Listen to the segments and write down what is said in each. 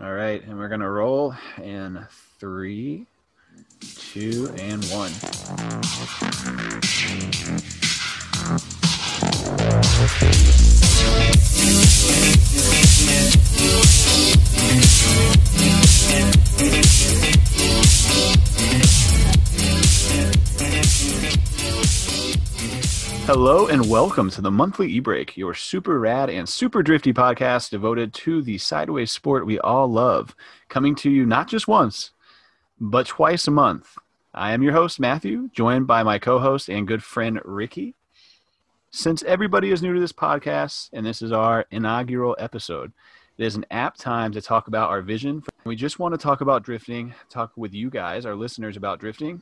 All right, and we're gonna roll in three, two, and one. Hello and welcome to the monthly e-break, your super rad and super drifty podcast devoted to the sideways sport we all love, coming to you not just once, but twice a month. I am your host Matthew, joined by my co-host and good friend Ricky. Since everybody is new to this podcast and this is our inaugural episode, it is an apt time to talk about our vision. We just want to talk about drifting, talk with you guys, our listeners about drifting,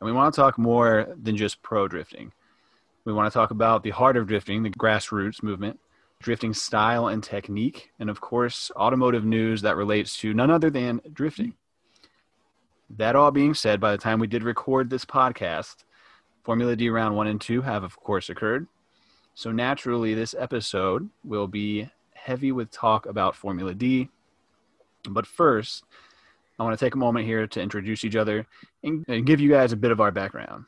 and we want to talk more than just pro drifting. We want to talk about the heart of drifting, the grassroots movement, drifting style and technique, and of course, automotive news that relates to none other than drifting. That all being said, by the time we did record this podcast, Formula D round one and two have, of course, occurred. So naturally, this episode will be heavy with talk about Formula D. But first, I want to take a moment here to introduce each other and, and give you guys a bit of our background.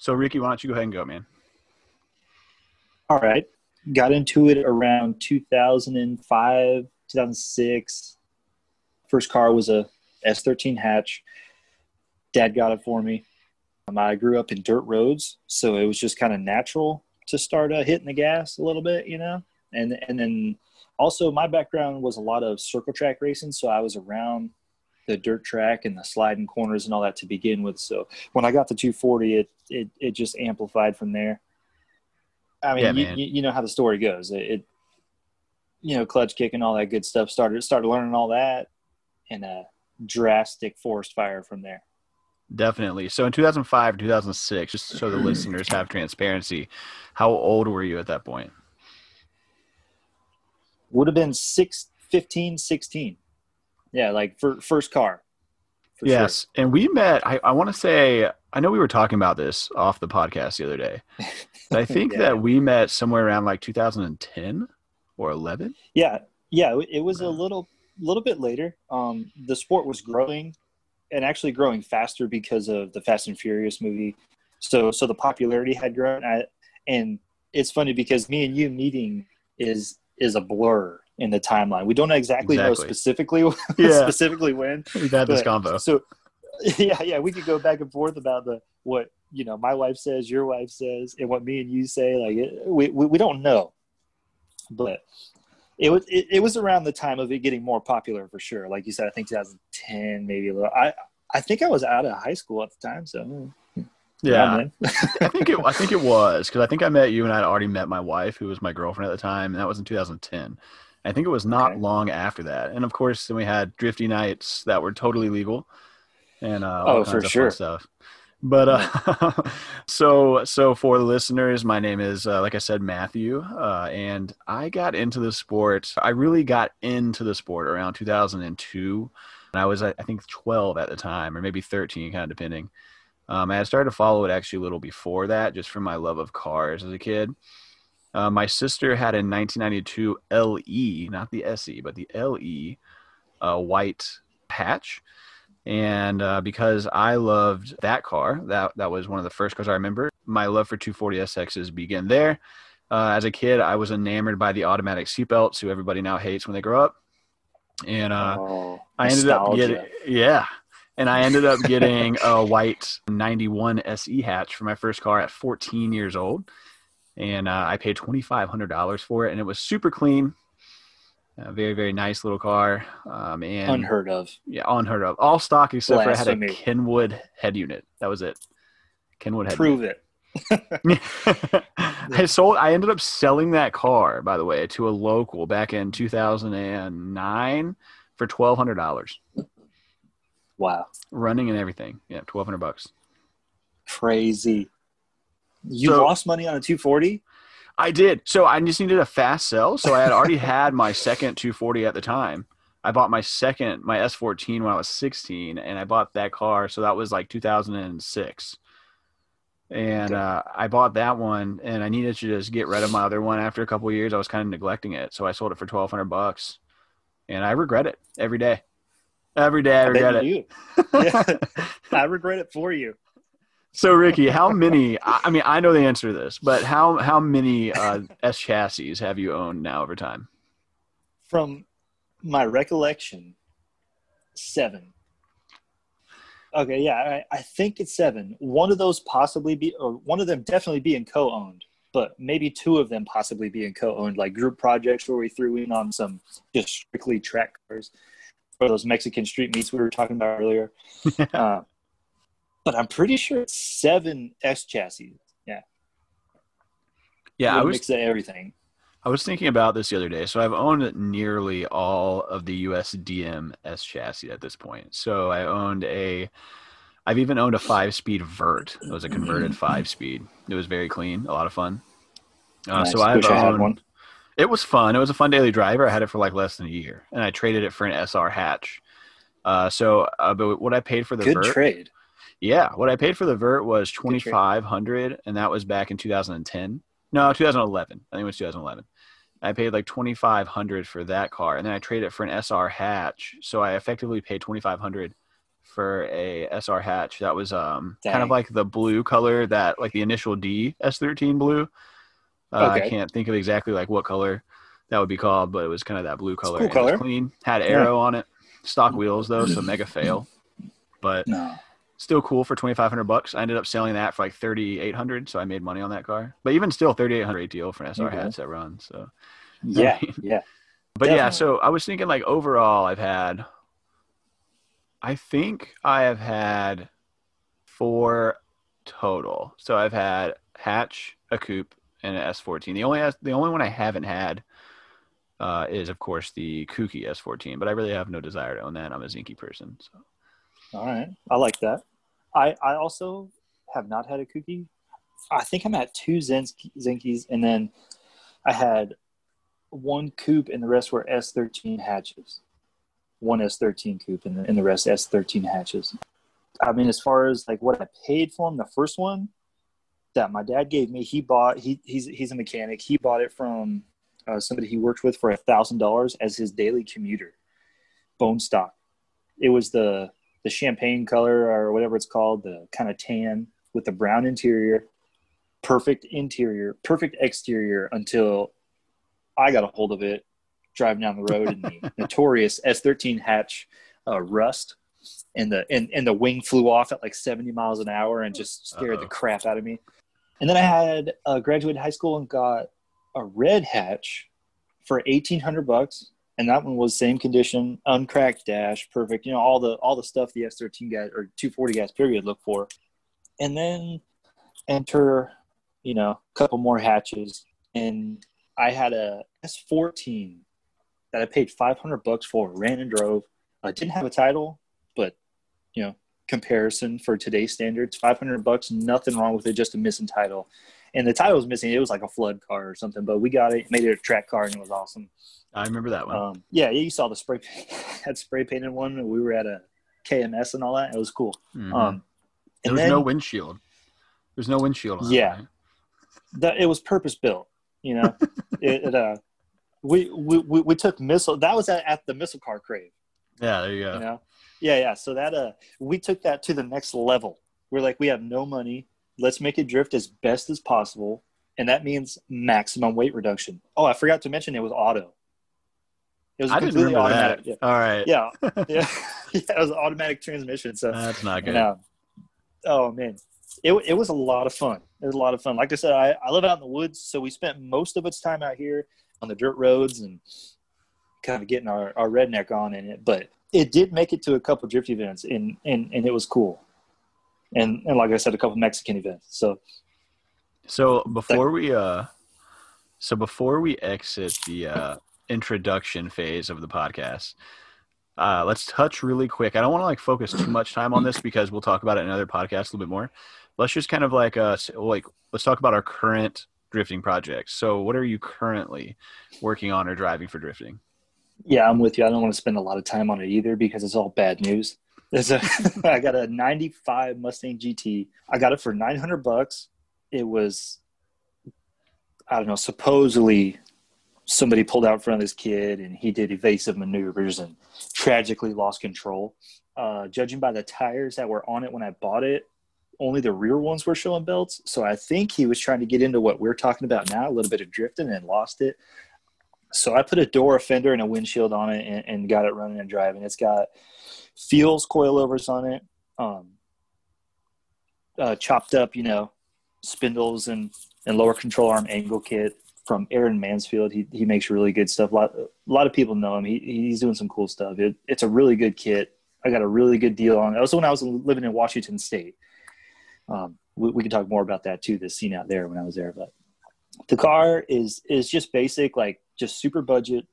So, Ricky, why don't you go ahead and go, man? All right. Got into it around 2005, 2006. First car was a S13 hatch. Dad got it for me. Um, I grew up in dirt roads, so it was just kind of natural to start uh, hitting the gas a little bit, you know. And and then also my background was a lot of circle track racing, so I was around the dirt track and the sliding corners and all that to begin with. So when I got the 240, it it, it just amplified from there. I mean, yeah, you, you, know how the story goes. It, it, you know, clutch kick and all that good stuff. Started started learning all that, and a drastic forest fire from there. Definitely. So in 2005, 2006, just so the listeners have transparency, how old were you at that point? Would have been six, 15, 16. Yeah, like for first car. yes, sure. and we met. I, I want to say I know we were talking about this off the podcast the other day. I think yeah. that we met somewhere around like 2010 or 11. Yeah, yeah, it was a little little bit later. Um, the sport was growing, and actually growing faster because of the Fast and Furious movie. So so the popularity had grown. I, and it's funny because me and you meeting is is a blur in the timeline. We don't exactly, exactly. know specifically yeah. specifically when. We've had this combo. So yeah, yeah, we could go back and forth about the what you know my wife says, your wife says, and what me and you say. Like it, we, we we don't know, but it was it, it was around the time of it getting more popular for sure. Like you said, I think 2010, maybe a little. I I think I was out of high school at the time, so. Hmm. Yeah, I think it. I think it was because I think I met you and I'd already met my wife, who was my girlfriend at the time, and that was in 2010. I think it was not okay. long after that. And of course, then we had drifty nights that were totally legal, and uh, oh, for sure stuff. But uh, so so for the listeners, my name is uh, like I said Matthew, uh, and I got into the sport. I really got into the sport around 2002, and I was I think 12 at the time, or maybe 13, kind of depending. Um, I had started to follow it actually a little before that, just from my love of cars as a kid. Uh, my sister had a 1992 LE, not the SE, but the LE uh, white hatch. And uh, because I loved that car, that that was one of the first cars I remember. My love for 240 SXs began there. Uh, as a kid, I was enamored by the automatic seatbelts, who everybody now hates when they grow up. And uh, oh, I ended nostalgia. up getting, yeah, and I ended up getting a white 91 SE hatch for my first car at 14 years old and uh, I paid twenty five hundred dollars for it, and it was super clean. A very very nice little car, um, and unheard of. Yeah, unheard of. All stock except Blasphemy. for it had a Kenwood head unit. That was it. Kenwood head. Unit. Prove unit. it. I sold. I ended up selling that car, by the way, to a local back in 2009 for twelve hundred dollars. Wow. Running and everything. Yeah, twelve hundred bucks. Crazy. You so, lost money on a 240? I did. So I just needed a fast sell. So I had already had my second 240 at the time. I bought my second, my S14 when I was 16, and I bought that car. So that was like 2006. And uh, I bought that one, and I needed to just get rid of my other one after a couple years. I was kind of neglecting it, so I sold it for 1,200 bucks. and I regret it every day. Every day I I regret bet it. yeah, I regret it for you. So Ricky, how many? I mean, I know the answer to this, but how how many uh, S chassis have you owned now over time? From my recollection, seven. Okay, yeah, I, I think it's seven. One of those possibly be, or one of them definitely being co-owned, but maybe two of them possibly being co-owned, like group projects where we threw in on some just strictly track cars, or those Mexican street meets we were talking about earlier. uh, but I'm pretty sure it's seven S chassis. Yeah, Yeah, I was mix everything. I was thinking about this the other day. So I've owned nearly all of the USDM S chassis at this point. So I owned a, I've even owned a five-speed Vert. It was a converted five-speed. It was very clean, a lot of fun. Uh, Nice. So I've Wish I had owned. one. It was fun. It was a fun daily driver. I had it for like less than a year, and I traded it for an SR hatch. Uh, so, uh, but what I paid for the Good Vert, trade. Yeah, what I paid for the Vert was twenty five hundred, and that was back in two thousand and ten. No, two thousand eleven. I think it was two thousand eleven. I paid like twenty five hundred for that car, and then I traded it for an SR hatch. So I effectively paid twenty five hundred for a SR hatch. That was um kind of like the blue color that like the initial D S thirteen blue. Uh, I can't think of exactly like what color that would be called, but it was kind of that blue color. cool and it was color. clean. Had aero on it. Stock wheels though, so mega fail. But No. Still cool for 2500 bucks. I ended up selling that for like 3800, so I made money on that car. But even still 3800 deal for an SR Okay. hats run. So Yeah, yeah. but yeah, so I was thinking like overall I've had I think I have had four total. So I've had hatch, a coupe, and an S14. The only the only one I haven't had uh, is of course the Kouki S14, but I really have no desire to own that. I'm a Zenki person. So All right. I like that. I, I also have not had a Kouki. I think I'm at two Zenkis, and then I had one coupe, and the rest were S13 hatches. One S13 coupe, and the, and the rest S13 hatches. I mean, as far as like what I paid for them, the first one that my dad gave me, he bought. He he's he's a mechanic. He bought it from uh, somebody he worked with for a thousand dollars as his daily commuter, bone stock. It was the the champagne color or whatever it's called, the kind of tan with the brown interior, perfect interior, perfect exterior until I got a hold of it driving down the road in the notorious S13 hatch uh, rust. And the and, and the wing flew off at like 70 miles an hour and just scared Uh-oh. the crap out of me. And then I had uh, graduated high school and got a red hatch for 1800 bucks and that one was same condition, uncracked dash, perfect. You know all the all the stuff the S13 gas or 240 gas period look for, and then enter, you know, a couple more hatches, and I had a S14 that I paid 500 bucks for, ran and drove. I didn't have a title, but you know, comparison for today's standards, 500 bucks, nothing wrong with it, just a missing title. And the title was missing. It was like a flood car or something, but we got it, made it a track car, and it was awesome. I remember that one. Um, yeah, yeah, you saw the spray paint, had spray painted one. We were at a KMS and all that. It was cool. Mhm. Um, there was then no windshield. There's no windshield. On that, Yeah. right? the, it was purpose built. You know, it, it uh, we, we we we took missile. That was at, at the missile car crave. Yeah, there you go. You know, yeah, yeah. So that uh, we took that to the next level. We're like, we have no money. Let's make it drift as best as possible, and that means maximum weight reduction. Oh, I forgot to mention it was auto. It was I didn't completely automatic. that. All right. Yeah, yeah, yeah. yeah. It was automatic transmission. So That's not good. Uh, oh man, it it was a lot of fun. It was a lot of fun. Like I said, I, I live out in the woods, so we spent most of its time out here on the dirt roads and kind of getting our, our redneck on in it. But it did make it to a couple drift events, and and, and it was cool. And and like I said, a couple Mexican events. So So before we uh so before we exit the uh introduction phase of the podcast, uh let's touch really quick. I don't want to like focus too much time on this because we'll talk about it in another podcast a little bit more. Let's just kind of like uh like let's talk about our current drifting projects. So what are you currently working on or driving for drifting? yeah, I'm with you. I don't want to spend a lot of time on it either because it's all bad news. There's a, I got a 95 Mustang GT. I got it for 900 bucks. It was, I don't know, supposedly somebody pulled out in front of this kid and he did evasive maneuvers and tragically lost control. Uh, judging by the tires that were on it when I bought it, only the rear ones were showing belts. So I think he was trying to get into what we're talking about now, a little bit of drifting and lost it. So I put a door, a fender, and a windshield on it and, and got it running and driving. It's got Feals coilovers on it, um, uh, chopped up, you know, spindles and, and lower control arm angle kit from Aaron Mansfield. He, he makes really good stuff. A lot, a lot of people know him. He, he's doing some cool stuff. It, it's a really good kit. I got a really good deal on it. Also, when I was living in Washington State, um, we, we can talk more about that too. The scene out there when I was there, but the car is is just basic, like just super budget.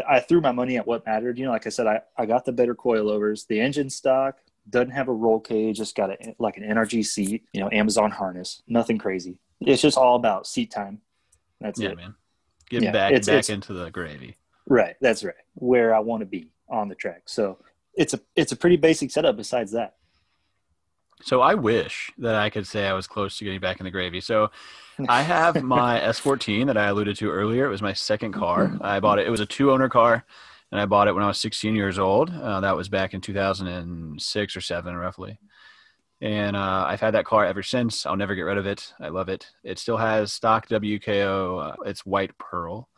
I, I threw my money at what mattered. You know, like I said, I, I got the better coilovers. The engine stock doesn't have a roll cage. Just got a, like an NRG seat. You know, Amazon harness. Nothing crazy. It's just all about seat time. That's yeah, it. man. Getting Yeah, back it's- back it's- into the gravy. Right. That's right. Where I want to be on the track. So it's a it's a pretty basic setup. Besides that, So I wish that I could say I was close to getting back in the gravy. So I have my S14 that I alluded to earlier. It was my second car. I bought it. It was a two owner car, and I bought it when I was 16 years old. Uh, that was back in 2006 or seven, roughly. And uh, I've had that car ever since. I'll never get rid of it. I love it. It still has stock WKO. Uh, it's white pearl.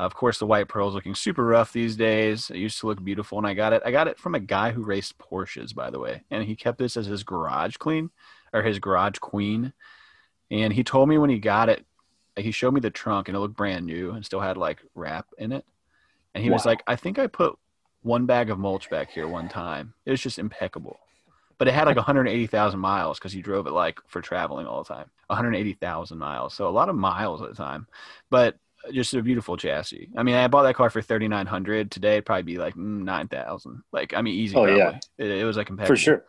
Uh, of course, the white pearl is looking super rough these days. It used to look beautiful, and I got it. I got it from a guy who raced Porsches, by the way, and he kept this as his garage clean or his garage queen. And he told me when he got it, he showed me the trunk, and it looked brand new and still had like wrap in it. And he was like, "I think I put one bag of mulch back here one time. It was just impeccable." But it had like 180,000 miles because he drove it like for traveling all the time. 180,000 miles, so a lot of miles at the time. But just a beautiful chassis. I mean, I bought that car for 3,900. Today, it'd probably be like mm, 9,000. Like, I mean, easy. Oh, probably. yeah. It, it was like impeccable. for sure.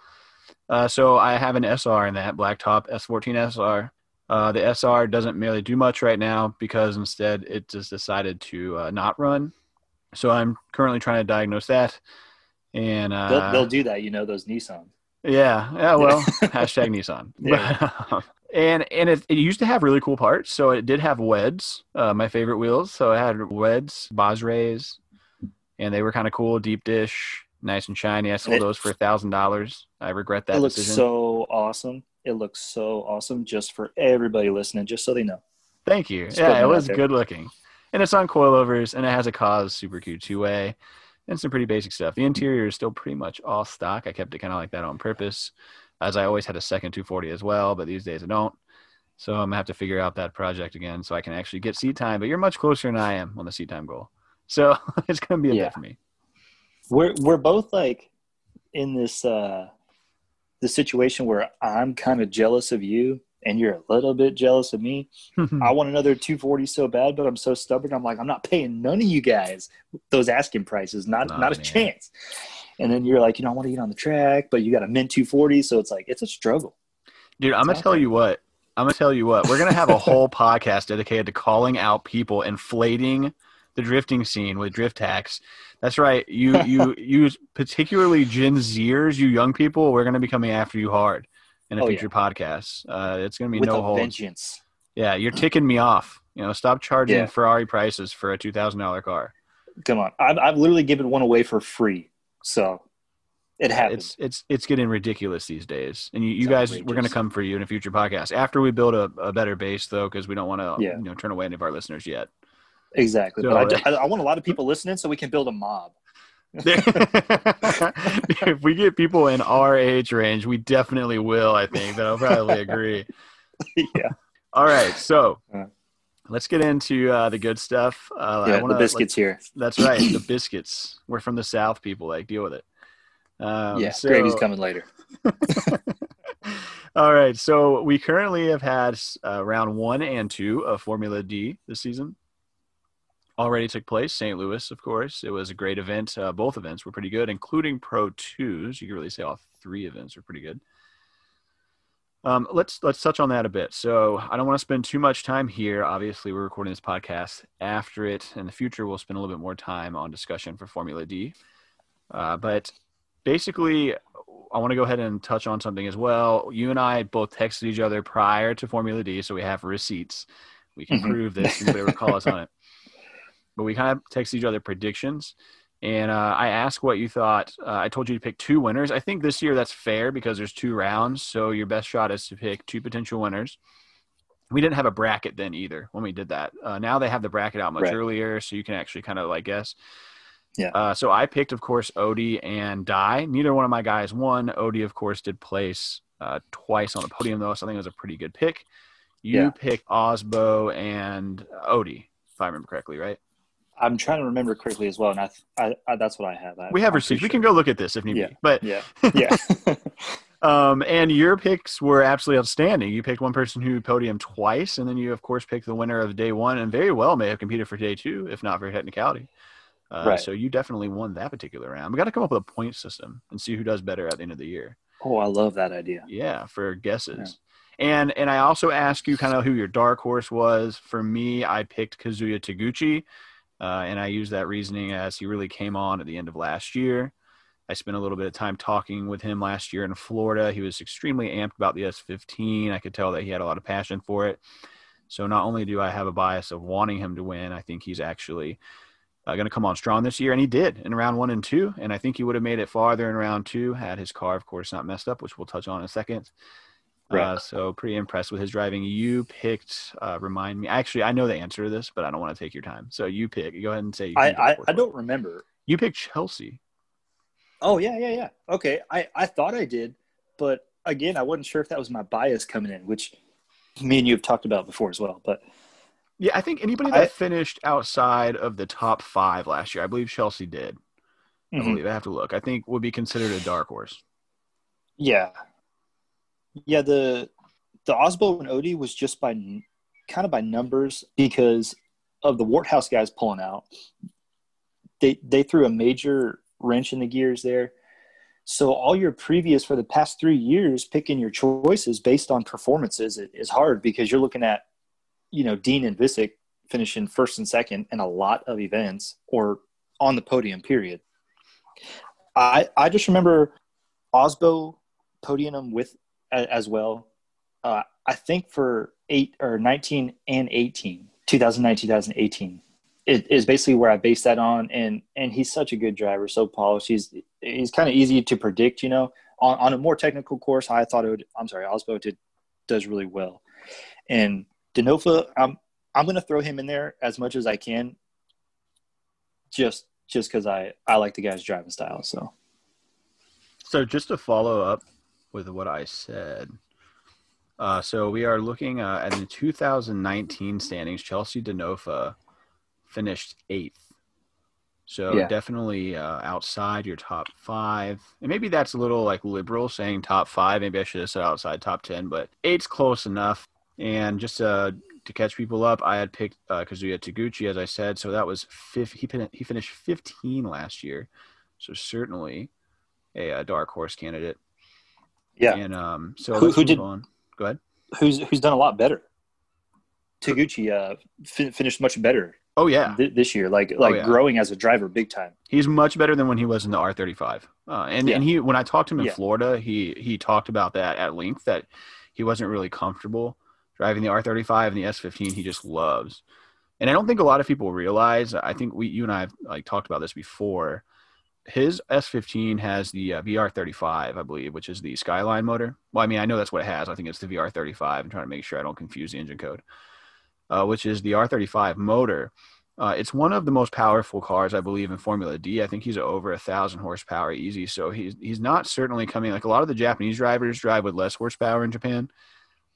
Uh, so I have an SR in that blacktop S14 SR. Uh, the SR doesn't really do much right now because instead it just decided to uh, not run. So I'm currently trying to diagnose that. And uh, They'll, they'll do that. You know those Nissan. yeah, yeah. Well, hashtag Nissan. Yeah. and and it, it used to have really cool parts. So it did have WEDs, uh, my favorite wheels. So it had WEDs, Bosrays, and they were kind of cool, deep dish, nice and shiny. I sold It- those for a thousand dollars. I regret that it looks decision. so awesome. It looks so awesome just for everybody listening, just so they know. Thank you. Just yeah, it was good looking, and it's on coilovers, and it has a Kaaz Super Q two way, and some pretty basic stuff. The interior is still pretty much all stock. I kept it kind of like that on purpose, as I always had a second 240 as well, but these days I don't. So I'm gonna have to figure out that project again so I can actually get seat time. But you're much closer than I am on the seat time goal, so it's gonna be a Yeah. bit for me. We're we're both like in this uh the situation where I'm kind of jealous of you and you're a little bit jealous of me. I want another 240 so bad, but I'm so stubborn. I'm like, I'm not paying none of you guys those asking prices. Not Nah, not a man. chance. And then you're like, you know, I want to get on the track, but you got a mint 240, so it's like it's a struggle. Dude, I'm gonna tell you what. I'm gonna tell you what. We're gonna have a whole podcast dedicated to calling out people inflating the drifting scene with drift hacks. That's right. You you you particularly Gen Zers, you young people, we're gonna be coming after you hard in a Oh, yeah. future podcast. Uh, it's gonna be with no a holds. vengeance. Yeah, you're ticking me off. You know, stop charging Yeah. Ferrari prices for a two thousand dollar car. Come on, I've, I've literally given one away for free, so it happens. It's it's it's getting ridiculous these days. And you, you guys, we're gonna come for you in a future podcast after we build a, a better base, though, because we don't want to Yeah. you know turn away any of our listeners yet. exactly, So, but I, I, I want a lot of people listening so we can build a mob. if we get people in our age range, we definitely will. I think that'll probably agree. yeah, All right, so Uh. Let's get into uh, the good stuff. Uh, yeah I wanna, the biscuits here. That's right, the biscuits. We're from the South, people. Like, deal with it. Um, yeah, so- gravy's coming later. All right, so we currently have had uh, round one and two of Formula D this season. Already took place, St. Louis, of course. It was a great event. Uh, both events were pretty good, including Pro Twos. You can really say all three events were pretty good. Um, let's let's touch on that a bit. So I don't want to spend too much time here. Obviously, we're recording this podcast after it. In the future, we'll spend a little bit more time on discussion for Formula D. Uh, but basically, I want to go ahead and touch on something as well. You and I both texted each other prior to Formula D, so we have receipts. We can Mhm. prove this. Anybody recall us on it? but we kind of text each other predictions. And uh, I asked what you thought. Uh, I told you to pick two winners. I think this year that's fair because there's two rounds. So your best shot is to pick two potential winners. We didn't have a bracket then either when we did that. Uh, now they have the bracket out much right. earlier, so you can actually kind of like guess. Yeah. Uh, so I picked, of course, Odi and Die. Neither one of my guys won. Odi, of course, did place uh, twice on the podium, though, so I think it was a pretty good pick. You yeah. picked Aasbo and Odi, if I remember correctly, right? I'm trying to remember correctly as well, and I, I, I that's what I have. I, we have receipts. Sure. We can go look at this if need yeah. be. But yeah, yeah. um, and your picks were absolutely outstanding. You picked one person who podium twice, and then you of course picked the winner of day one, and very well may have competed for day two, if not for technicality. Uh, right. So you definitely won that particular round. We got to come up with a point system and see who does better at the end of the year. Oh, I love that idea. Yeah, for guesses. Yeah. And and I also asked you kind of who your dark horse was. For me, I picked Kazuya Taguchi. Uh, and I use that reasoning as he really came on at the end of last year. I spent a little bit of time talking with him last year in Florida. He was extremely amped about the S15. I could tell that he had a lot of passion for it. So not only do I have a bias of wanting him to win, I think he's actually uh, going to come on strong this year, and he did in round one and two. And I think he would have made it farther in round two had his car, of course, not messed up, which we'll touch on in a second. Right. Uh, so pretty impressed with his driving. You picked. Uh, remind me. Actually, I know the answer to this, but I don't want to take your time. So you pick. Go ahead and say. I I, I don't remember. You picked Chelsea. Oh yeah, yeah, yeah. Okay, I I thought I did, but again, I wasn't sure if that was my bias coming in, which me and you have talked about before as well. But yeah, I think anybody that I, finished outside of the top five last year, I believe Chelsea did. Mm-hmm. I believe I have to look. I think would be considered a dark horse. Yeah, yeah, the the Aasbo and Odi was just by kind of by numbers because of the Worthouse guys pulling out. They they threw a major wrench in the gears there. So all your previous for the past three years, picking your choices based on performances is hard because you're looking at, you know, Deane and Wiecek finishing first and second in a lot of events or on the podium. Period. I I just remember Aasbo podium with as well. Uh, I think for eight or 19 and 18, 2019, 2018, it is basically where I base that on. And, and he's such a good driver, so polished. He's, he's kind of easy to predict, you know, on, on a more technical course. I thought it would, I'm sorry, Aasbo did, does really well. And Denofa, I'm, I'm going to throw him in there as much as I can. Just, just cause I, I like the guy's driving style. So, so just to follow up with what I said. Uh, so we are looking uh, at the 2019 standings. Chelsea Denofa finished eighth. So yeah. definitely uh, outside your top five. And maybe that's a little like liberal saying top five. Maybe I should have said outside top 10, but eight's close enough. And just uh, to catch people up, I had picked uh, Kazuya Taguchi, as I said. So that was fifth. He, he finished 15 last year. So certainly a, a dark horse candidate. Yeah. And um, so who, who did? On. Go ahead. Who's who's done a lot better? Taguchi uh, fin- finished much better. Oh yeah, th- this year, like like oh, yeah. growing as a driver, big time. He's much better than when he was in the R thirty five. Uh, and yeah. and he when I talked to him in yeah. Florida, he he talked about that at length that he wasn't really comfortable driving the R thirty five and the S fifteen. He just loves. And I don't think a lot of people realize. I think we you and I have like talked about this before his S15 has the uh, VR35, I believe, which is the Skyline motor. Well, I mean, I know that's what it has. I think it's the VR35. I'm trying to make sure I don't confuse the engine code, uh, which is the R35 motor. Uh, it's one of the most powerful cars, I believe, in Formula D. I think he's over a thousand horsepower easy. So he's he's not certainly coming like a lot of the Japanese drivers drive with less horsepower in Japan.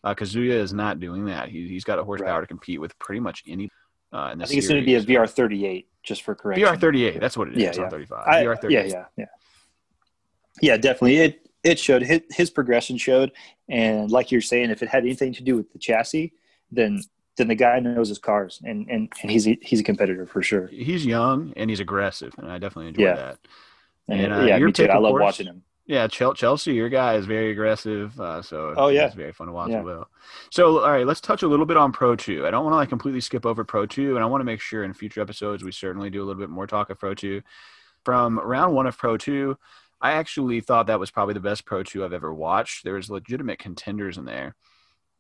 Uh, Kazuya is not doing that. He, he's got a horsepower right. to compete with pretty much any. Uh, I think it's going to be a VR38 just for correction. VR38, that's what it is. Yeah, yeah. 35. I, VR38. Yeah, yeah, yeah. Yeah, definitely. It it showed his, his progression showed, and like you're saying, if it had anything to do with the chassis, then then the guy knows his cars, and and, and he's a, he's a competitor for sure. He's young and he's aggressive, and I definitely enjoy yeah. that. And, uh, yeah, me too. I love course, watching him. Yeah, Chelsea, your guy is very aggressive, uh, so oh yeah, it's very fun to watch yeah. as well. So, all right, let's touch a little bit on Pro Two. I don't want to like completely skip over Pro Two, and I want to make sure in future episodes we certainly do a little bit more talk of Pro Two. From round one of Pro Two, I actually thought that was probably the best Pro Two I've ever watched. There was legitimate contenders in there.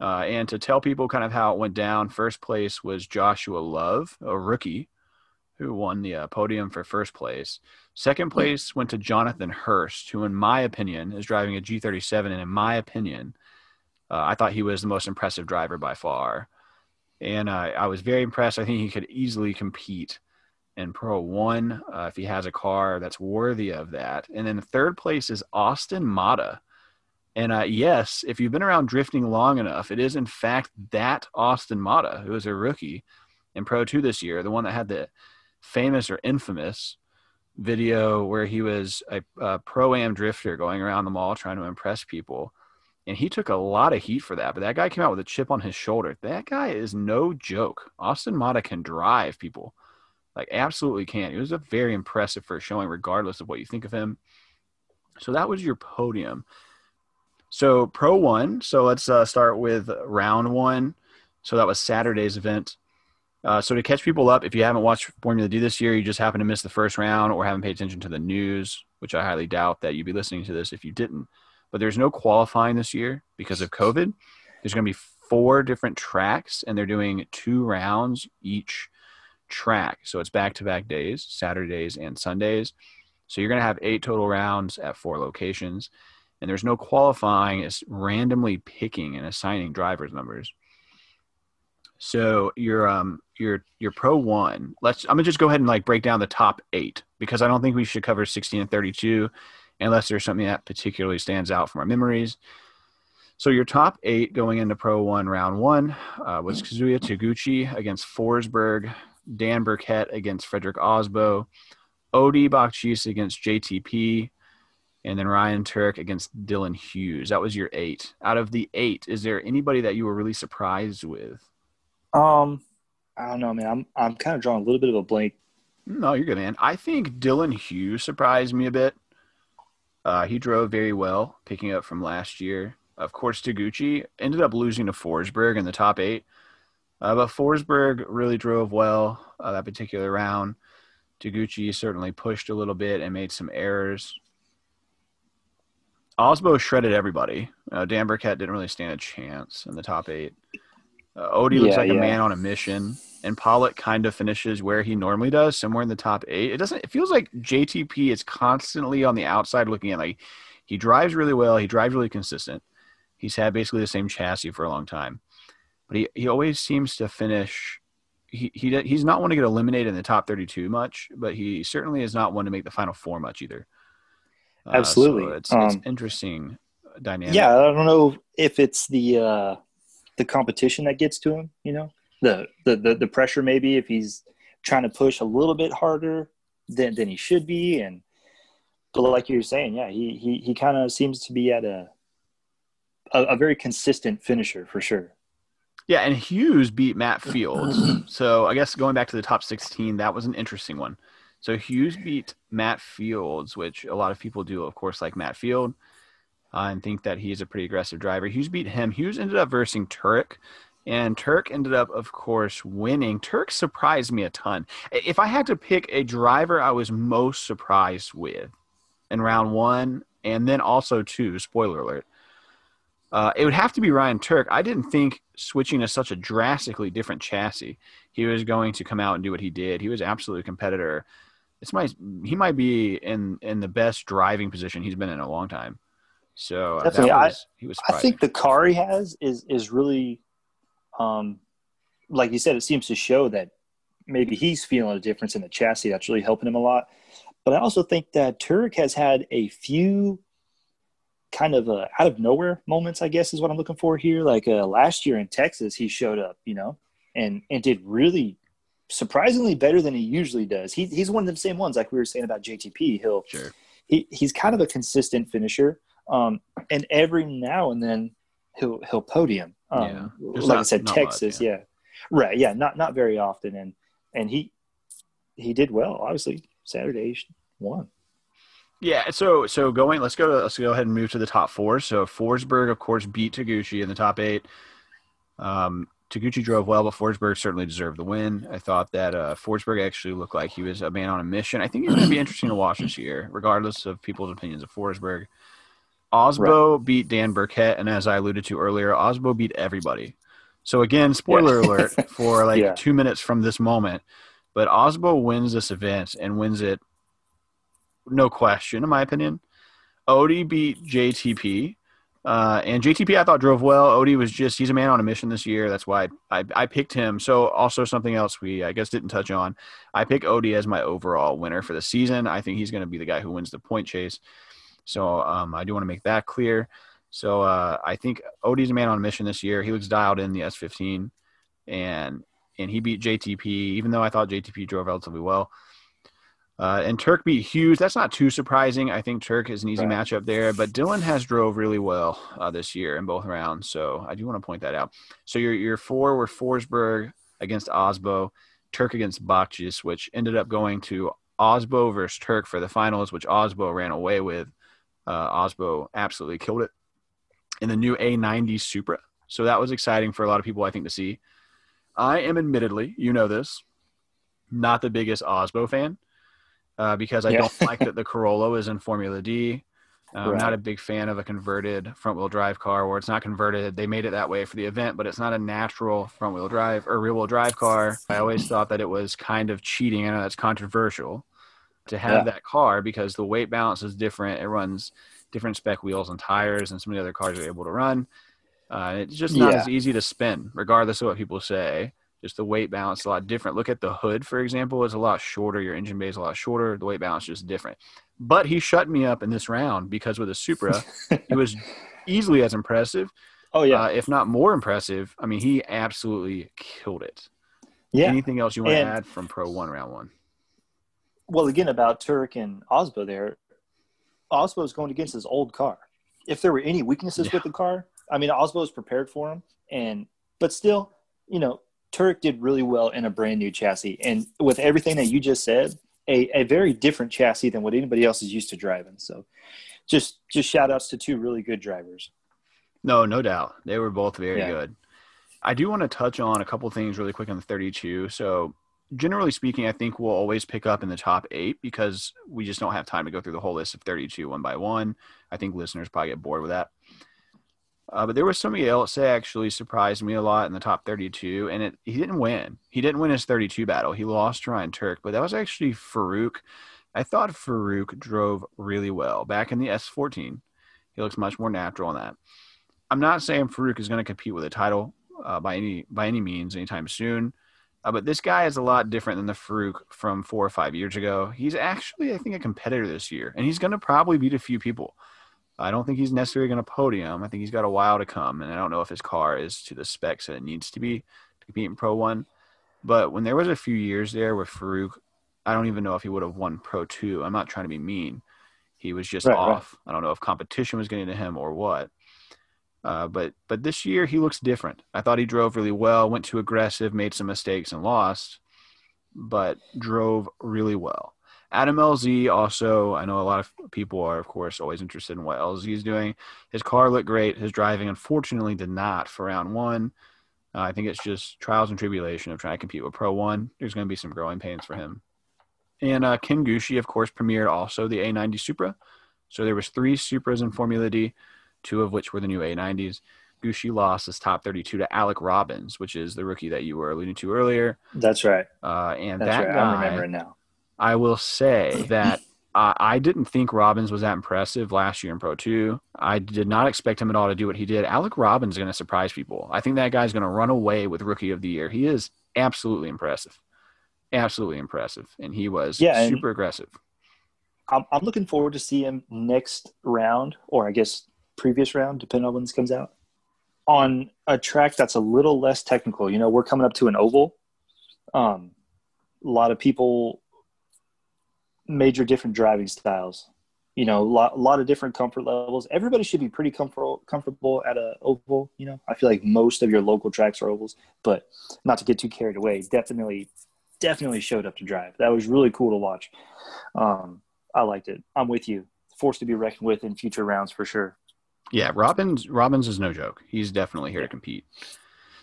Uh, and to tell people kind of how it went down, first place was Joshua Love, a rookie, who won the uh, podium for first place. Second place went to Jonathan Hurst, who, in my opinion, is driving a G37. And in my opinion, uh, I thought he was the most impressive driver by far. And uh, I was very impressed. I think he could easily compete in Pro 1 uh, if he has a car that's worthy of that. And then third place is Austin Mata. And uh, yes, if you've been around drifting long enough, it is in fact that Austin Mata, who is a rookie in Pro 2 this year, the one that had the famous or infamous video where he was a, a pro am drifter going around the mall trying to impress people. And he took a lot of heat for that, but that guy came out with a chip on his shoulder. That guy is no joke. Austin Mata can drive people, like absolutely can. He was a very impressive first showing, regardless of what you think of him. So that was your podium. So Pro One. So let's uh, start with round one. So that was Saturday's event. Uh, so to catch people up, if you haven't watched Formula D this year, you just happen to miss the first round or haven't paid attention to the news, which I highly doubt that you'd be listening to this if you didn't. But there's no qualifying this year because of COVID. There's going to be four different tracks, and they're doing two rounds each track. So it's back to back days, Saturdays and Sundays. So you're going to have eight total rounds at four locations. And there's no qualifying, it's randomly picking and assigning drivers' numbers. So your um your your pro one. Let's I'm gonna just go ahead and like break down the top eight because I don't think we should cover 16 and 32 unless there's something that particularly stands out from our memories. So your top eight going into Pro One round one uh, was Kazuya Taguchi against Forsberg, Dan Burkett against Fredric Aasbo, Odi Bakchis against JTP, and then Ryan Tuerck against Dylan Hughes. That was your eight. Out of the eight, is there anybody that you were really surprised with? Um, I don't know, man. I'm I'm kind of drawing a little bit of a blank. No, you're good, man. I think Dylan Hughes surprised me a bit. Uh, he drove very well, picking up from last year. Of course, Taguchi ended up losing to Forsberg in the top eight, uh, but Forsberg really drove well uh, that particular round. Taguchi certainly pushed a little bit and made some errors. Aasbo shredded everybody. Uh, Dan Burkett didn't really stand a chance in the top eight. Uh, Odi looks Yeah, like a man on a mission, and Pawlak kind of finishes where he normally does, somewhere in the top eight. It doesn't. It feels like JTP is constantly on the outside looking at like he drives really well. He drives really consistent. He's had basically the same chassis for a long time, but he, he always seems to finish. He, he he's not one to get eliminated in the top 32 much, but he certainly is not one to make the final four much either. Uh, Absolutely. it's, it's Um, interesting dynamic. Yeah, I don't know if it's the uh, the competition that gets to him. You know, the, the the the pressure maybe if he's trying to push a little bit harder than than he should be, and but like you were saying, yeah, he he he kind of seems to be at a, a a very consistent finisher for sure. Yeah, and Hughes beat Matt Fields. so I guess going back to the top 16, that was an interesting one. So Hughes beat Matt Fields, which a lot of people do, of course, like Matt Field, uh, and think that he's a pretty aggressive driver. Hughes beat him. Hughes ended up versing Tuerck, and Tuerck ended up, of course, winning. Tuerck surprised me a ton. If I had to pick a driver I was most surprised with in round one, and then also two, spoiler alert, uh, it would have to be Ryan Tuerck. I didn't think switching to such a drastically different chassis, he was going to come out and do what he did. He was absolutely a competitor. It's my he might be in in the best driving position he's been in a long time. So Definitely. I- was, he was. I think the car he has is is really, um, like you said, it seems to show that maybe he's feeling a difference in the chassis that's really helping him a lot. But I also think that Tuerck has had a few kind of uh, out of nowhere moments. I guess is what I'm looking for here. Like uh, last year in Texas, he showed up, you know, and and did really surprisingly better than he usually does. He, he's one of the same ones, like we were saying about JTP. He'll sure. he, he's kind of a consistent finisher. Um, and every now and then he'll he'll podium. Um, Yeah. Like I said, not much, Texas, yeah. yeah. right, yeah, not not very often, and and he he did well. Obviously, Saturday he won. Yeah, so so going, let's go. Let's go ahead and move to the top four. So Forsberg, of course, beat Taguchi in the top eight. Um, Taguchi drove well, but Forsberg certainly deserved the win. I thought that uh, Forsberg actually looked like he was a man on a mission. I think he's going to be interesting to watch this year, regardless of people's opinions of Forsberg. Aasbo beat Dan Burkett, and as I alluded to earlier, Aasbo beat everybody. So again, spoiler Yeah. alert for like Yeah. two minutes from this moment. but Aasbo wins this event and wins it, no question, in my opinion. Odi beat JTP. Uh, and JTP, I thought drove well. Odi was just, he's a man on a mission this year. That's why I, I, I, picked him. So, also something else we, I guess, didn't touch on. I pick Odi as my overall winner for the season. I think he's going to be the guy who wins the point chase. So, um, I do want to make that clear. So, uh, I think Odi's a man on a mission this year. He looks dialed in the S15 and, and he beat JTP, even though I thought JTP drove relatively well. Uh, and Tuerck beat Hughes. That's not too surprising. I think Tuerck is an easy right. matchup there, but Dylan has drove really well uh, this year in both rounds. So I do want to point that out. So your your four were Forsberg against Aasbo, Tuerck against Bakchis, which ended up going to Aasbo versus Tuerck for the finals, which Aasbo ran away with. Uh, Aasbo absolutely killed it in the new A90 Supra. So that was exciting for a lot of people, I think, to see. I am admittedly, you know this, not the biggest Aasbo fan uh, because I yeah. don't like that the Corolla is in Formula D. I'm right. not a big fan of a converted front wheel drive car where it's not converted. They made it that way for the event, but it's not a natural front wheel drive or rear wheel drive car. I always thought that it was kind of cheating. I know that's controversial to have yeah. that car because the weight balance is different. It runs different spec wheels and tires and some of the other cars are able to run. Uh, it's just not yeah. as easy to spin, regardless of what people say just the weight balance is a lot different. Look at the hood, for example, it's a lot shorter. Your engine bay is a lot shorter. The weight balance is just different. But he shut me up in this round because with a Supra, he was easily as impressive. Oh yeah, uh, if not more impressive. I mean, he absolutely killed it. Yeah. Anything else you want and, to add from Pro One round one? Well, again about Tuerck and Aasbo there. Aasbo is going against his old car. If there were any weaknesses yeah. with the car, I mean, Aasbo is prepared for him, and but still, you know, Tuerck did really well in a brand new chassis. And with everything that you just said, a, a very different chassis than what anybody else is used to driving. So just just shout outs to two really good drivers. No, no doubt. They were both very yeah. good. I do want to touch on a couple things really quick on the 32. So generally speaking, I think we'll always pick up in the top eight because we just don't have time to go through the whole list of 32 one by one. I think listeners probably get bored with that. Uh, but there was somebody else that actually surprised me a lot in the top 32, and it, he didn't win. He didn't win his 32 battle. He lost to Ryan Tuerck, but that was actually Faruk. I thought Faruk drove really well back in the S14. He looks much more natural in that. I'm not saying Faruk is going to compete with a title uh, by any by any means anytime soon, uh, but this guy is a lot different than the Faruk from four or five years ago. He's actually, I think, a competitor this year, and he's going to probably beat a few people. I don't think he's necessarily going to podium. I think he's got a while to come, and I don't know if his car is to the specs that it needs to be to compete in Pro One. But when there was a few years there with Faruk, I don't even know if he would have won Pro Two. I'm not trying to be mean. He was just right, off. Right. I don't know if competition was getting to him or what. Uh, but but this year he looks different. I thought he drove really well, went too aggressive, made some mistakes and lost, but drove really well. Adam LZ also, I know a lot of people are, of course, always interested in what LZ is doing. His car looked great. His driving, unfortunately, did not for round one. Uh, I think it's just trials and tribulation of trying to compete with Pro One. There's going to be some growing pains for him. And uh, Ken Gushi, of course, premiered also the A90 Supra. So there was three Supras in Formula D, two of which were the new A90s. Gushi lost his top 32 to Alec Robbins, which is the rookie that you were alluding to earlier. That's right. Uh, and That's that right. guy, I'm remembering now I will say that uh, I didn't think Robbins was that impressive last year in Pro 2. I did not expect him at all to do what he did. Alec Robbins is going to surprise people. I think that guy's going to run away with Rookie of the Year. He is absolutely impressive. Absolutely impressive. And he was yeah, super aggressive. I'm, I'm looking forward to see him next round, or I guess previous round, depending on when this comes out, on a track that's a little less technical. You know, we're coming up to an oval. Um, a lot of people major different driving styles. You know, a lot, a lot of different comfort levels. Everybody should be pretty comfortable comfortable at a oval. You know, I feel like most of your local tracks are ovals, but not to get too carried away. Definitely, definitely showed up to drive. That was really cool to watch. Um, I liked it. I'm with you. Forced to be reckoned with in future rounds for sure. Yeah, Robbins Robbins is no joke. He's definitely here yeah. to compete.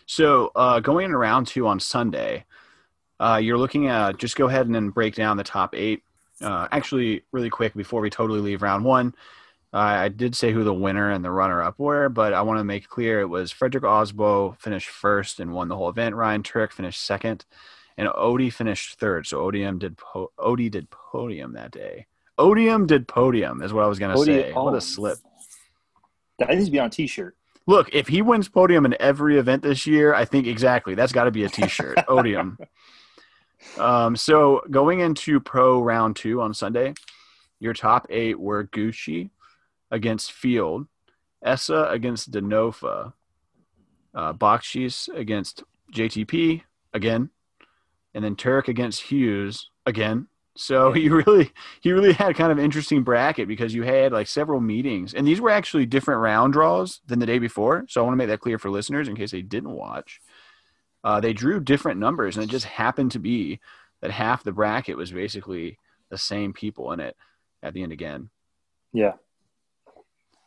So uh, going into round two on Sunday, uh, you're looking at just go ahead and then break down the top eight. Uh, actually, really quick before we totally leave round one, uh, I did say who the winner and the runner up were, but I want to make clear it was Fredric Aasbo finished first and won the whole event. Ryan Tuerck finished second. and Odi finished third. So ODM did po- Odi did podium that day. Odium did podium is what I was gonna Odi- say. What a slip. That needs to be on a T-shirt. Look, if he wins podium in every event this year, I think exactly that's got to be a T-shirt. Odium. Um, so going into pro round two on Sunday, your top eight were Gushi against Field, Essa against Denofa, uh, Bakchis against JTP again, and then Tuerck against Hughes again. So he really he really had kind of interesting bracket because you had like several meetings, and these were actually different round draws than the day before. So I want to make that clear for listeners in case they didn't watch. Uh, they drew different numbers, and it just happened to be that half the bracket was basically the same people in it at the end again. Yeah.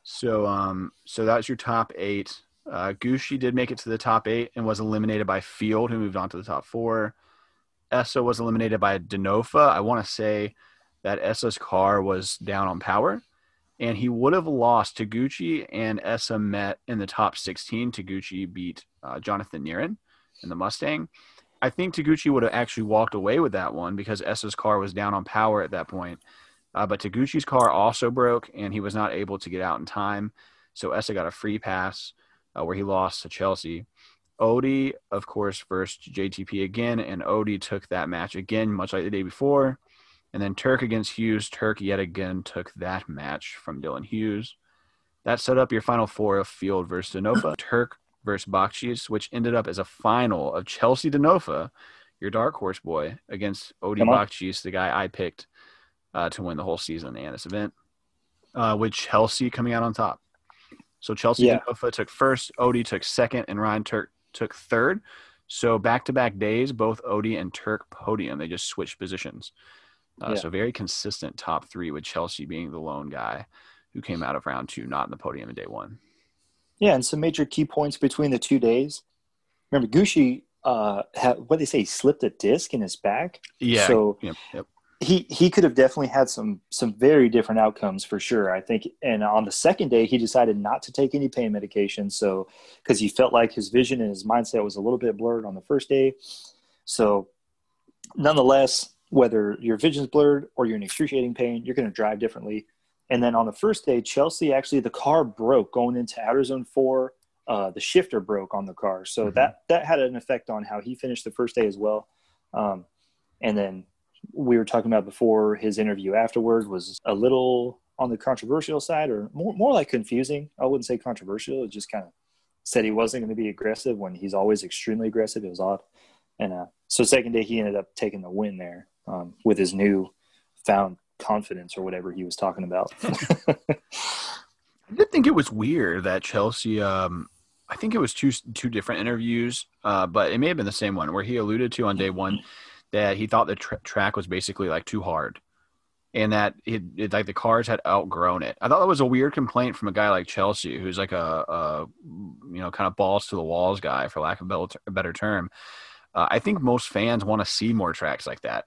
So um so that's your top eight. Uh, Gushi did make it to the top eight and was eliminated by Field, who moved on to the top four. Essa was eliminated by Denofa. I want to say that Essa's car was down on power, and he would have lost to Gucci, and Essa met in the top 16. Taguchi beat uh, Jonathan Nerren in the Mustang. I think Taguchi would have actually walked away with that one because Essa's car was down on power at that point. Uh, but Taguchi's car also broke, and he was not able to get out in time. So Essa got a free pass uh, where he lost to Chelsea. Odi, of course, versus JTP again, and Odi took that match again, much like the day before. And then Tuerck against Hughes. Tuerck yet again took that match from Dylan Hughes. That set up your final four of Field versus Denofa, Tuerck versus Bakchis, which ended up as a final of Chelsea Denofa, your dark horse boy, against Odi. Bakchis, the guy I picked uh, to win the whole season and this event, uh, with Chelsea coming out on top. So Chelsea Yeah. Denofa took first, Odi took second, and Ryan Tuerck took third. So back to back days, both Odi and Tuerck podium. They just switched positions. Uh, Yeah. So very consistent top three, with Chelsea being the lone guy who came out of round two, not in the podium in day one. Yeah, and some major key points between the two days. Remember, Gushi, uh, had, what they say, he slipped a disc in his back. Yeah. So yep, yep. He he could have definitely had some some very different outcomes for sure. I think. And on the second day, he decided not to take any pain medication, so because he felt like his vision and his mindset was a little bit blurred on the first day. So, nonetheless, whether your vision's blurred or you're in excruciating pain, you're going to drive differently. And then on the first day, Chelsea actually the car broke going into outer zone four. Uh, the shifter broke on the car, so Mhm. that that had an effect on how he finished the first day as well. Um, and then we were talking about before his interview afterward was a little on the controversial side, or more more like confusing. I wouldn't say controversial. It just kind of said he wasn't going to be aggressive when he's always extremely aggressive. It was odd. And uh, so second day he ended up taking the win there um, with his new found confidence or whatever he was talking about. I did think it was weird that Chelsea. Um, I think it was two two different interviews, uh, but it may have been the same one where he alluded to on day one that he thought the tra- track was basically like too hard, and that it, it like the cars had outgrown it. I thought that was a weird complaint from a guy like Chelsea, who's like a, a you know kind of balls to the walls guy, for lack of a better- term. Uh, I think most fans want to see more tracks like that.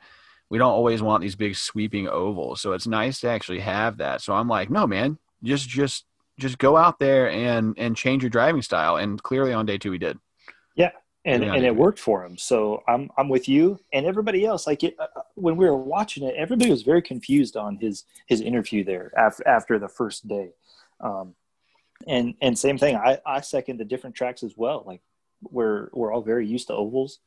We don't always want these big sweeping ovals, so it's nice to actually have that. So I'm like, no, man, just just just go out there and and change your driving style. And clearly on day two he did. And Yeah, and it worked for him. So I'm I'm with you and everybody else. Like it, uh, when we were watching it, everybody was very confused on his his interview there after after the first day. Um, and and same thing. I I second the different tracks as well. Like we're we're all very used to ovals.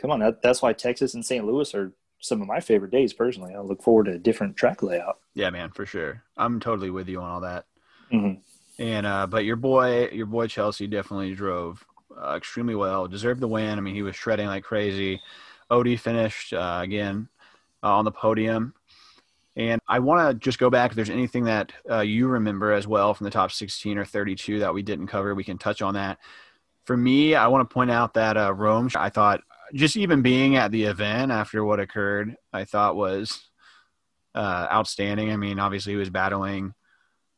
Come on, that, that's why Texas and St. Louis are some of my favorite days personally. I look forward to a different track layout. Yeah, man, for sure. I'm totally with you on all that. Mhm. And uh, but your boy, your boy Chelsea definitely drove uh, extremely well, deserved the win. I mean, he was shredding like crazy. Odi finished uh, again uh, on the podium. And I want to just go back. If there's anything that uh, you remember as well from the top 16 or 32 that we didn't cover, we can touch on that. For me, I want to point out that uh, Rome, I thought just even being at the event after what occurred, I thought was uh, outstanding. I mean, obviously, he was battling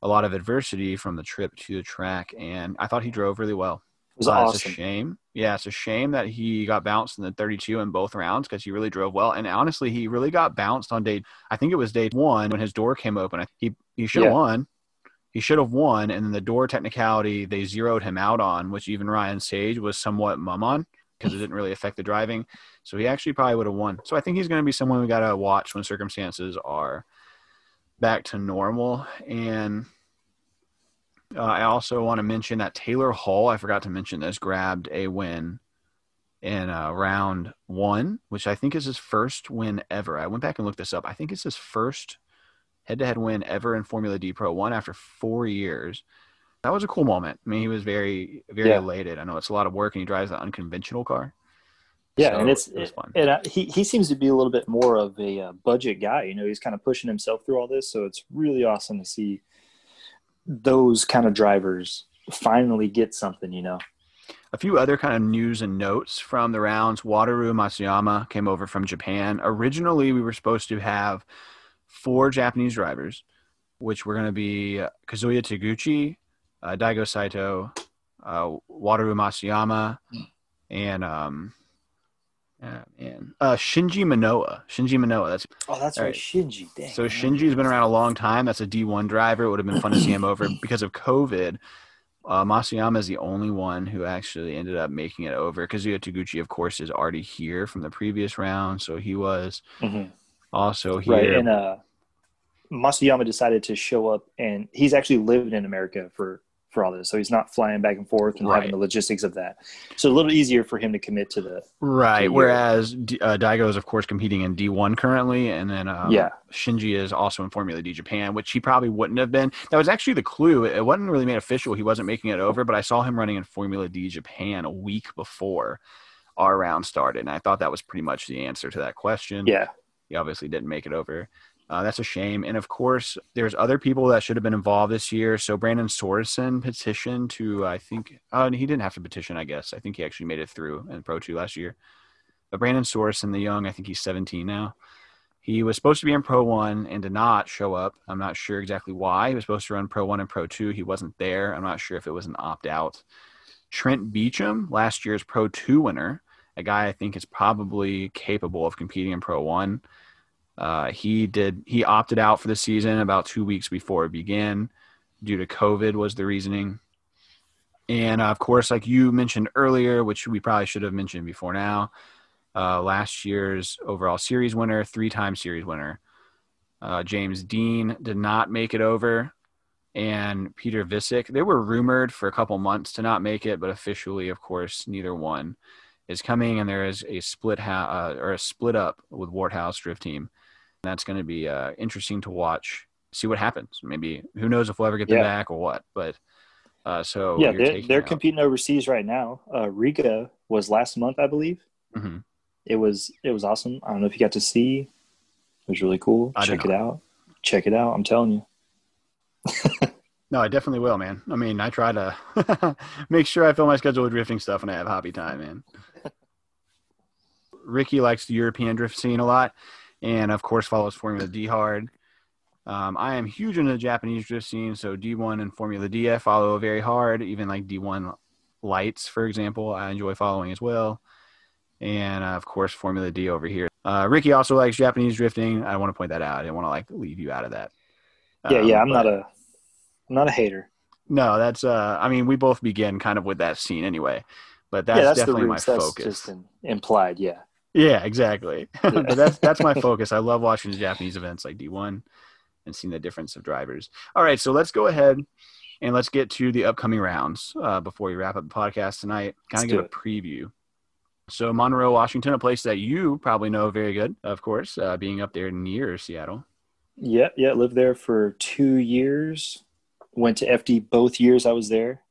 a lot of adversity from the trip to the track, and I thought he drove really well. It was Uh, It's a shame. Yeah, it's a shame that he got bounced in the 32 in both rounds because he really drove well. And honestly, he really got bounced on day. I think it was day one when his door came open. He he should have Yeah. won. He should have won, and then the door technicality they zeroed him out on, which even Ryan Sage was somewhat mum on because it didn't really affect the driving. So he actually probably would have won. So I think he's going to be someone we got to watch when circumstances are back to normal. And uh, I also want to mention that Taylor Hall, I forgot to mention this, grabbed a win in uh, round one, which I think is his first win ever. I went back and looked this up. I think it's his first head to head win ever in Formula D Pro 1 after four years. That was a cool moment. I mean, he was very, very yeah. elated. I know it's a lot of work and he drives an unconventional car. Yeah, so and it's it fun. And uh, he he seems to be a little bit more of a uh, budget guy. You know, he's kind of pushing himself through all this, so it's really awesome to see those kind of drivers finally get something. You know, a few other kind of news and notes from the rounds. Wataru Matsuyama came over from Japan. Originally, we were supposed to have four Japanese drivers, which were going to be uh, Kazuya Taguchi, uh, Daigo Saito, uh, Wataru Matsuyama, and um, and uh, Shinji Minowa. Shinji Minowa. That's oh, that's right. right. Shinji. Dang, so Shinji's been around a long time. That's a D1 driver. It would have been fun to see him over because of COVID. Uh, Matsuyama is the only one who actually ended up making it over. Kazuya Taguchi, of course, is already here from the previous round, so he was mm-hmm. also here. Right, and uh, Matsuyama decided to show up, and he's actually lived in America for for all this. So he's not flying back and forth and right. having the logistics of that. So a little easier for him to commit to the right. To Whereas uh, Daigo is of course competing in D1 currently, and then um, yeah, Shinji is also in Formula D Japan, which he probably wouldn't have been. That was actually the clue. It wasn't really made official. He wasn't making it over, but I saw him running in Formula D Japan a week before our round started, and I thought that was pretty much the answer to that question. Yeah. He obviously didn't make it over. Uh, that's a shame. And of course, there's other people that should have been involved this year. So Brandon Sorensen petitioned to, I think, uh, he didn't have to petition, I guess. I think he actually made it through in Pro 2 last year. But Brandon Sorensen, the young, I think he's 17 now. He was supposed to be in Pro 1 and did not show up. I'm not sure exactly why. He was supposed to run Pro 1 and Pro 2. He wasn't there. I'm not sure if it was an opt out. Trent Beechum, last year's Pro 2 winner, a guy I think is probably capable of competing in Pro 1 uh, he did he opted out for the season about two weeks before it began due to COVID was the reasoning. And uh, of course, like you mentioned earlier, which we probably should have mentioned before now, uh, last year's overall series winner, three-time series winner, uh, James Deane did not make it over, and Peter Wiecek. They were rumored for a couple months to not make it, but officially, of course, neither one is coming, and there is a split ha- uh, or a split up with Worthouse Drift Team. That's going to be uh, interesting to watch. See what happens. Maybe who knows if we'll ever get them yeah. back or what. But uh, so yeah, they're, they're competing overseas right now. Uh, Riga was last month, I believe. Mm-hmm. It was it was awesome. I don't know if you got to see. It was really cool. I Check it out. Check it out. I'm telling you. no, I definitely will, man. I mean, I try to make sure I fill my schedule with drifting stuff when I have hobby time, man. Ricky likes the European drift scene a lot and of course follows Formula D hard. Um, I am huge into the Japanese drift scene, so D1 and Formula D I follow very hard. Even like D1 lights, for example, I enjoy following as well. And uh, of course, Formula D over here. Uh, Ricky also likes Japanese drifting. I want to point that out. I didn't want to like leave you out of that. Yeah, um, yeah, I'm not a, I'm not a hater. No, that's. uh I mean, we both begin kind of with that scene anyway, but that's, yeah, that's definitely my that's focus. Just implied, yeah. Yeah, exactly. but that's that's my focus. I love watching the Japanese events like D1 and seeing the difference of drivers. All right, so let's go ahead and let's get to the upcoming rounds uh, before we wrap up the podcast tonight. Kind of give a preview. So Monroe, Washington, a place that you probably know very good, of course, uh, being up there near Seattle. Yeah, yeah, lived there for two years. Went to FD both years I was there.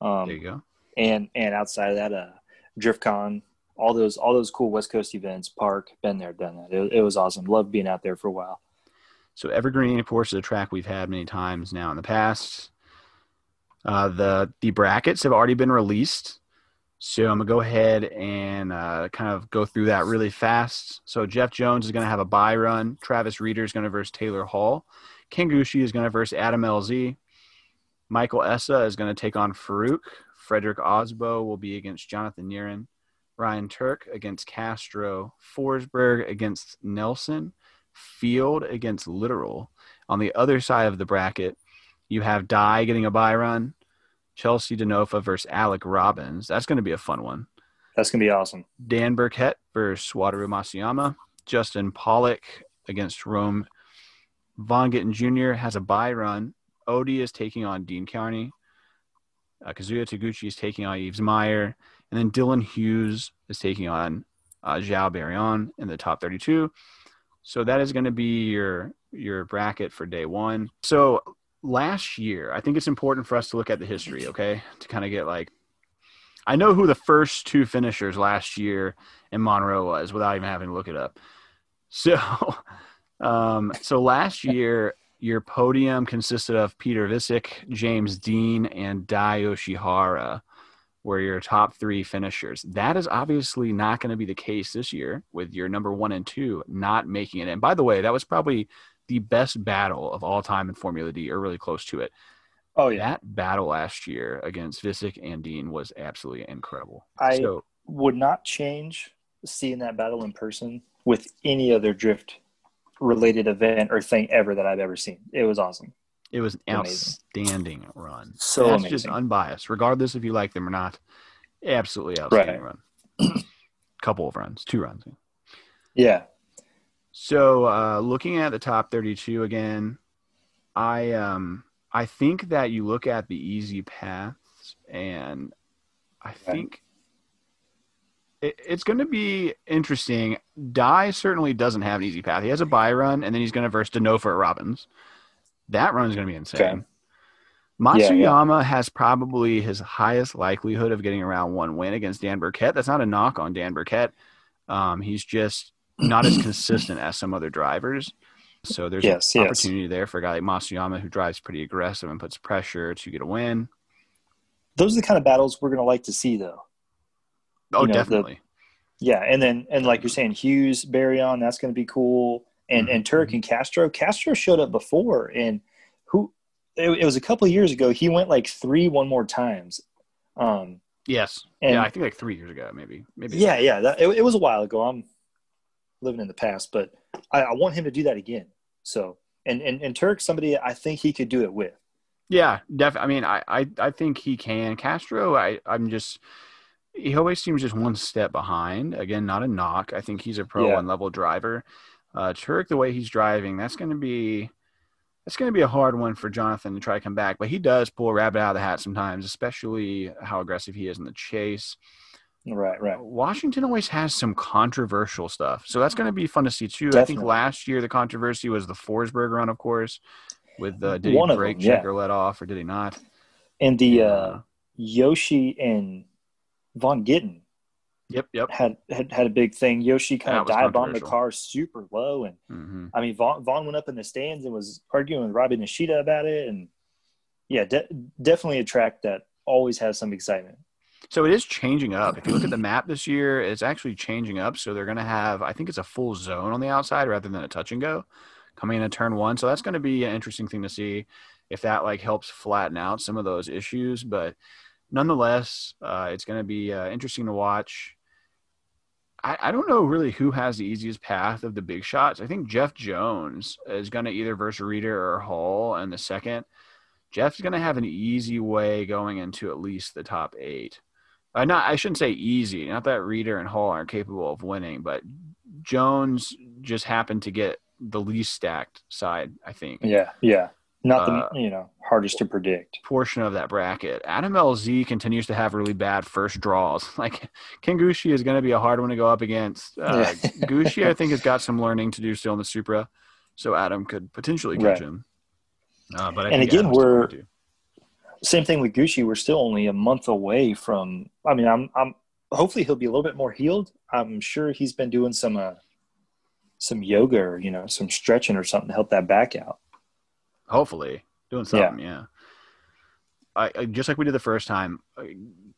Um, there you go. And and outside of that, uh, DriftCon all those all those cool West Coast events. Park, been there, done that. It, it was awesome. Loved being out there for a while. So Evergreen, of course, is a track we've had many times now in the past. Uh, the the brackets have already been released, so I'm gonna go ahead and uh, kind of go through that really fast. So Jeff Jones is gonna have a bye run. Travis Reeder is gonna verse Taylor Hall. Ken Gushi is gonna verse Adam LZ. Michael Essa is gonna take on Faruk. Fredric Aasbo will be against Jonathan Nerren. Ryan Tuerck against Castro, Forsberg against Nelson, Field against Literal. On the other side of the bracket, you have Dai getting a bye run, Chelsea Denofa versus Alec Robbins. That's going to be a fun one. That's gonna be awesome. Dan Burkett versus Wataru Masuyama, Justin Pawlak against Rome. Vaughn Gittin Jr. has a bye run. Odi is taking on Dean Kearney. Uh, Kazuya Taguchi is taking on Yves Meyer. And then Dylan Hughes is taking on uh, Joao Barion in the top 32. So that is going to be your your bracket for day one. So last year, I think it's important for us to look at the history, okay, to kind of get like, I know who the first two finishers last year in Monroe was without even having to look it up. So, um, so last year your podium consisted of Peter Wiecek, James Deane, and Dai Yoshihara were your top three finishers. That is obviously not going to be the case this year with your number one and two not making it. And by the way, that was probably the best battle of all time in Formula D, or really close to it. Oh yeah, that battle last year against Wiecek and Deane was absolutely incredible. I so, would not change seeing that battle in person with any other drift related event or thing ever that I've ever seen. It was awesome. It was an outstanding run. So That's amazing. just unbiased, regardless if you like them or not. Absolutely outstanding right. run. Couple of runs, two runs. Yeah. So uh, looking at the top 32 again, I um I think that you look at the easy paths, and I think it, it's going to be interesting. Dai certainly doesn't have an easy path. He has a bye run, and then he's going to verse Denofa at Robbins. That run is going to be insane. Okay. Matsuyama yeah, yeah. has probably his highest likelihood of getting around one win against Dan Burkett. That's not a knock on Dan Burkett. Um, he's just not as consistent as some other drivers. So there's yes, an opportunity yes. there for a guy like Matsuyama who drives pretty aggressive and puts pressure to get a win. Those are the kind of battles we're going to like to see, though. Oh, you know, definitely. The, yeah, and then and like you're saying, Hughes, Barion, that's going to be cool. And mm-hmm. and Tuerck and Castro, Castro showed up before, and who it, it was a couple of years ago. He went like three one more times. Um, yes, and, yeah, I think like three years ago, maybe, maybe. Yeah, yeah, that, it, it, was a while ago. I'm living in the past, but I, I want him to do that again. So, and and and Tuerck, somebody I think he could do it with. Yeah, definitely. I mean, I, I I think he can. Castro, I I'm just he always seems just one step behind. Again, not a knock. I think he's a pro yeah. one level driver. Uh, Tuerck, the way he's driving, that's going to be that's going to be a hard one for Jonathan to try to come back. But he does pull a rabbit out of the hat sometimes, especially how aggressive he is in the chase. Right, right. Washington always has some controversial stuff, so that's going to be fun to see too. Definitely. I think last year the controversy was the Forsberg run, of course, with uh, did One he break them, checker yeah. let off or did he not? And the uh, Yoshi and Vaughn Gittin. Yep, yep. Had had, had a big thing. Yoshi kind of dive bombed the car super low, and mm-hmm. I mean Vaughn, Vaughn went up in the stands and was arguing with Robbie Nishida about it, and yeah, de- definitely a track that always has some excitement. So it is changing up. If you look at the map this year, it's actually changing up. So they're going to have, I think it's a full zone on the outside rather than a touch and go coming in a turn one. So that's going to be an interesting thing to see if that like helps flatten out some of those issues. But nonetheless, uh, it's going to be uh, interesting to watch. I, I don't know really who has the easiest path of the big shots. I think Jeff Jones is going to either verse Reeder or Hall in the second. Jeff's going to have an easy way going into at least the top eight. Uh, not, I shouldn't say easy. Not that Reeder and Hall aren't capable of winning, but Jones just happened to get the least stacked side. I think. Yeah, yeah. Not the uh, you know hardest to predict portion of that bracket. Adam LZ continues to have really bad first draws. Like Ken Gushi is going to be a hard one to go up against. Uh, Gushi, I think, has got some learning to do still in the Supra, so Adam could potentially catch right. him. Uh, but I and again, we're same thing with Gushi. We're still only a month away from. I mean, I'm I'm hopefully he'll be a little bit more healed. I'm sure he's been doing some uh, some yoga or you know some stretching or something to help that back out. Hopefully, doing something. Yeah. yeah. I, I, just like we did the first time. Uh,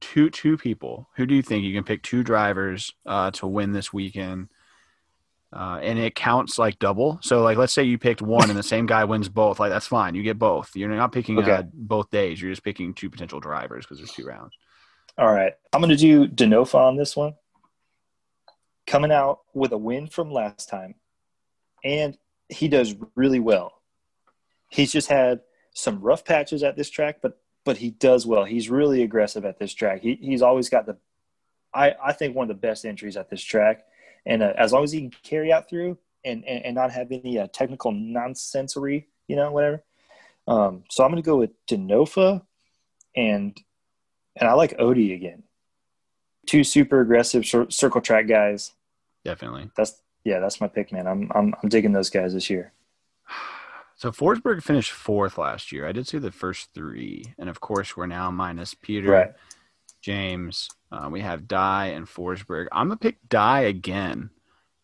two two people. Who do you think you can pick? Two drivers uh, to win this weekend, uh, and it counts like double. So, like, let's say you picked one, and the same guy wins both. Like, that's fine. You get both. You're not picking okay. uh, both days. You're just picking two potential drivers because there's two rounds. All right, I'm going to do Denofa on this one. Coming out with a win from last time, and he does really well he's just had some rough patches at this track, but but he does well. He's really aggressive at this track. He he's always got the I, I think one of the best entries at this track. And uh, as long as he can carry out through and, and, and not have any uh, technical nonsensory, you know, whatever. Um, so I'm going to go with Denofa and and I like Odi again. Two super aggressive circle track guys. Definitely. That's yeah, that's my pick, man. I'm I'm I'm digging those guys this year. So Forsberg finished fourth last year. I did see the first three, and of course we're now minus Peter, right. James. Uh, we have Dai and Forsberg. I'm gonna pick Dai again,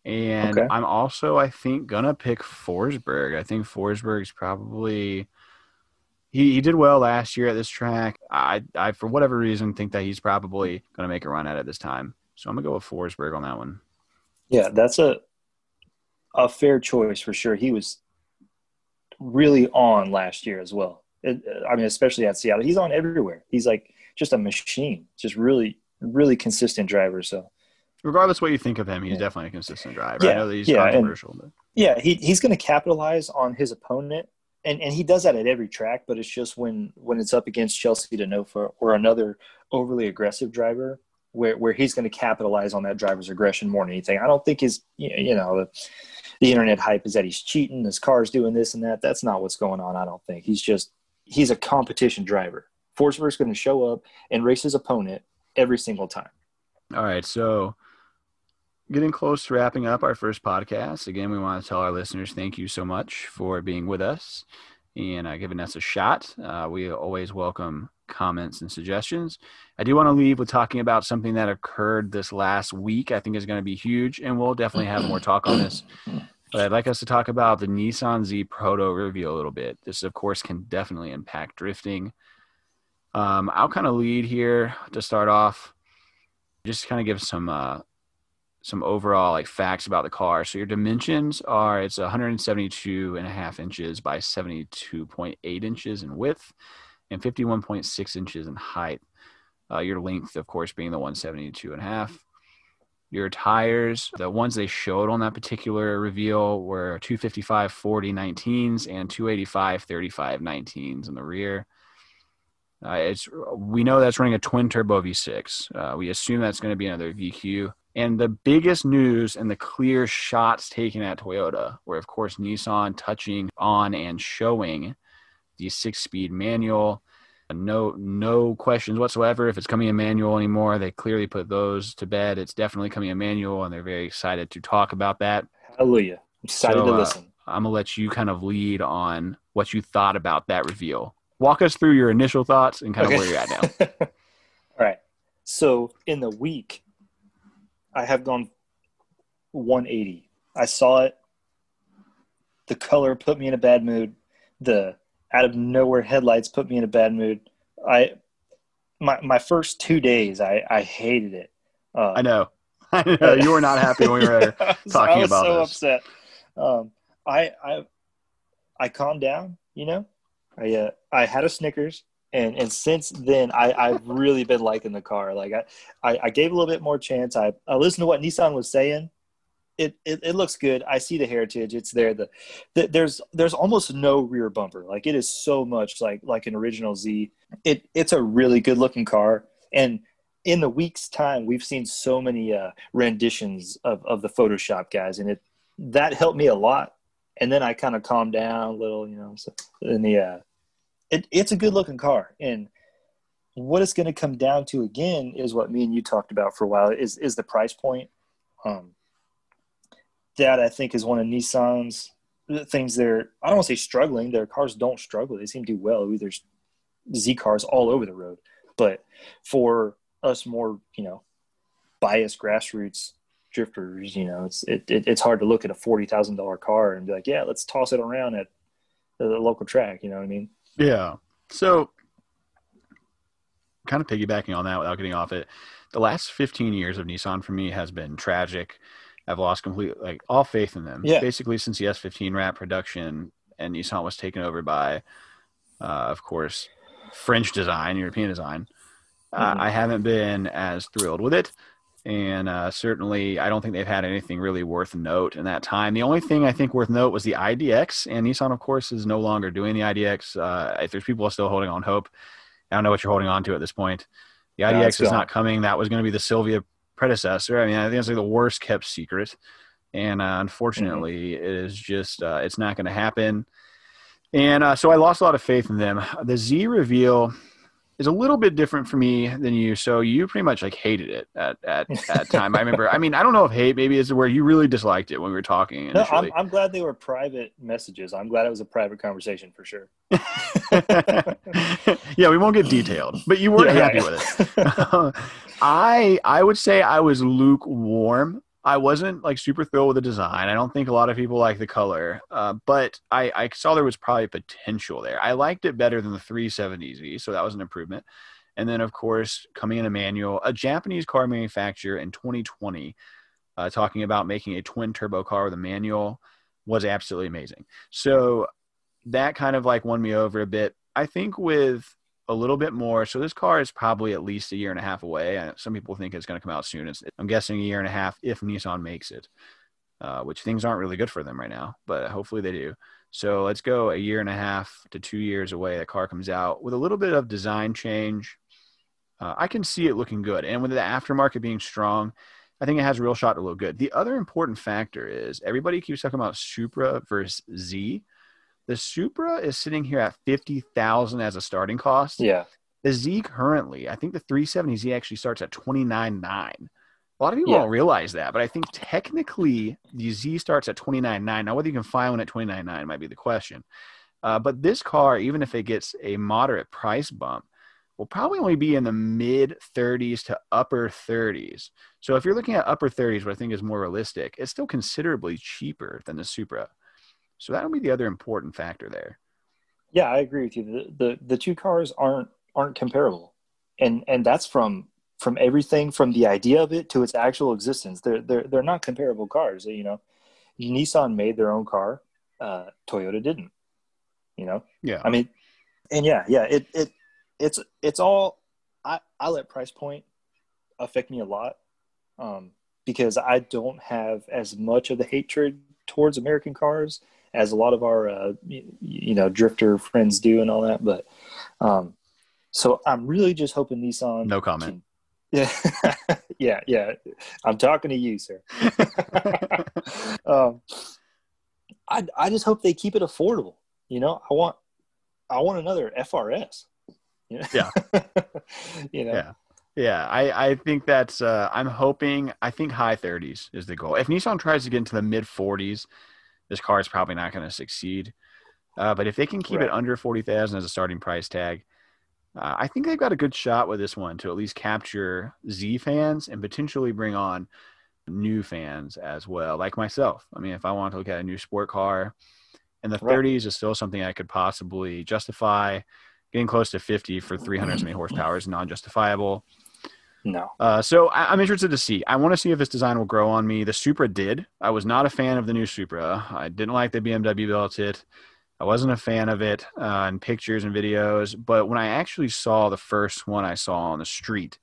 and okay. I'm also I think gonna pick Forsberg. I think Forsberg's probably he, he did well last year at this track. I I for whatever reason think that he's probably gonna make a run at it this time. So I'm gonna go with Forsberg on that one. Yeah, that's a a fair choice for sure. He was really on last year as well. It, I mean, especially at Seattle, he's on everywhere. He's like just a machine, just really, really consistent driver. So, regardless what you think of him, he's yeah. definitely a consistent driver. Yeah, I know that he's yeah, controversial, and, but yeah, he, he's going to capitalize on his opponent, and and he does that at every track. But it's just when when it's up against Chelsea Denofa or another overly aggressive driver, where where he's going to capitalize on that driver's aggression more than anything. I don't think his you know the internet hype is that he's cheating, his car's doing this and that. That's not what's going on. I don't think he's just he's a competition driver. Forsberg's going to show up and race his opponent every single time. All right, so getting close to wrapping up our first podcast. Again, we want to tell our listeners thank you so much for being with us and uh, giving us a shot. Uh, we always welcome comments and suggestions. I do want to leave with talking about something that occurred this last week. I think is going to be huge, and we'll definitely have more talk on this. But I'd like us to talk about the Nissan Z Proto reveal a little bit. This, of course, can definitely impact drifting. Um, I'll kind of lead here to start off. Just kind of give some uh, some overall like facts about the car. So your dimensions are it's 172 and a half inches by 72.8 inches in width and 51.6 inches in height. Uh, your length, of course, being the 172 and a half. Your tires, the ones they showed on that particular reveal were 255 40 19s and 285 35 19s in the rear. Uh, it's we know that's running a twin turbo V6. Uh, we assume that's going to be another VQ. And the biggest news and the clear shots taken at Toyota were, of course, Nissan touching on and showing the six-speed manual. No, no questions whatsoever. If it's coming in manual anymore, they clearly put those to bed. It's definitely coming in manual, and they're very excited to talk about that. Hallelujah! Excited so, to uh, listen. I'm gonna let you kind of lead on what you thought about that reveal. Walk us through your initial thoughts and kind of where you're at now. All right. So in the week, I have gone 180. I saw it. The color put me in a bad mood. The out of nowhere headlights put me in a bad mood. I my my first two days I I hated it. Uh, I know. I know you were not happy when we were talking I was about so this. upset. Um, I I I calmed down. You know, I uh, I had a Snickers. And, and since then, I, I've really been liking the car. Like I, I, I gave a little bit more chance. I, I listened to what Nissan was saying, it, it, it, looks good. I see the heritage. It's there. The, the, there's there's almost no rear bumper. Like it is so much like like an original Z. It it's a really good looking car. And in the week's time, we've seen so many uh, renditions of of the Photoshop guys, and it that helped me a lot. And then I kind of calmed down a little, you know. So in the uh, it it's a good looking car, and what it's going to come down to again is what me and you talked about for a while is is the price point. Um, that I think is one of Nissan's things they're I don't want to say struggling. Their cars don't struggle. They seem to do well. There's Z cars all over the road. But for us more, you know, biased grassroots drifters, you know, it's it, it it's hard to look at a forty thousand dollar car and be like, yeah, let's toss it around at the local track. You know what I mean? Yeah. So, kind of piggybacking on that without getting off it, the last fifteen years of Nissan for me has been tragic. I've lost complete like all faith in them. Yeah. Basically, since the S15 wrap production and Nissan was taken over by, uh, of course, French design, European design, uh, mm-hmm. uh, I haven't been as thrilled with it. And uh, certainly, I don't think they've had anything really worth note in that time. The only thing I think worth note was the IDX, and Nissan, of course, is no longer doing the IDX. Uh, if there's people still holding on hope, I don't know what you're holding on to at this point. The IDX no, is not coming. That was going to be the Silvia predecessor. I mean, I think it's like the worst kept secret, and uh, unfortunately, mm-hmm. it is just uh, it's not going to happen. And uh, so I lost a lot of faith in them. The Z reveal is a little bit different for me than you. So you pretty much like hated it at at that time. I remember. I mean, I don't know if hate maybe is where you really disliked it when we were talking. Initially. No, I'm, I'm glad they were private messages. I'm glad it was a private conversation for sure. yeah, we won't get detailed, but you weren't yeah, happy yeah. with it. I I would say I was lukewarm I wasn't like super thrilled with the design. I don't think a lot of people like the color, uh, but I, I saw there was probably potential there. I liked it better than the 370Z, so that was an improvement. And then, of course, coming in a manual, a Japanese car manufacturer in 2020 uh, talking about making a twin turbo car with a manual was absolutely amazing. So that kind of like won me over a bit. I think with a little bit more. So this car is probably at least a year and a half away. Some people think it's going to come out soon. I'm guessing a year and a half if Nissan makes it, uh, which things aren't really good for them right now, but hopefully they do. So let's go a year and a half to two years away. The car comes out with a little bit of design change. Uh, I can see it looking good, and with the aftermarket being strong, I think it has a real shot to look good. The other important factor is everybody keeps talking about Supra versus Z. The Supra is sitting here at 50,000 as a starting cost. Yeah. The Z currently, I think the 370Z actually starts at 29.9. A lot of people yeah. don't realize that, but I think technically the Z starts at 29.9. Now, whether you can find one at 29.9 might be the question. Uh, but this car, even if it gets a moderate price bump, will probably only be in the mid 30s to upper 30s. So if you're looking at upper 30s, what I think is more realistic, it's still considerably cheaper than the Supra. So that'll be the other important factor there. Yeah, I agree with you. The, the the two cars aren't aren't comparable, and and that's from from everything from the idea of it to its actual existence. They're they're they're not comparable cars. You know, Nissan made their own car. Uh, Toyota didn't. You know. Yeah. I mean, and yeah, yeah. It it it's it's all. I I let price point affect me a lot, um, because I don't have as much of the hatred towards American cars as a lot of our uh, you know drifter friends do and all that. But um, so I'm really just hoping Nissan. No comment. Can, yeah, yeah, yeah. I'm talking to you, sir. um, I I just hope they keep it affordable. You know, I want I want another FRS. You know? Yeah. you know. Yeah. Yeah, I, I think that's uh, I'm hoping I think high 30s is the goal. If Nissan tries to get into the mid 40s, this car is probably not going to succeed. Uh, but if they can keep right. it under forty thousand as a starting price tag, uh, I think they've got a good shot with this one to at least capture Z fans and potentially bring on new fans as well, like myself. I mean, if I want to look at a new sport car, in the right. 30s is still something I could possibly justify. Getting close to 50 for 300 so many horsepower is non-justifiable. No. Uh, so I, am interested to see. I want to see if this design will grow on me. The Supra did. I was not a fan of the new Supra. I didn't like the BMW built it. I wasn't a fan of it uh, in pictures and videos. But when I actually saw the first one I saw on the street,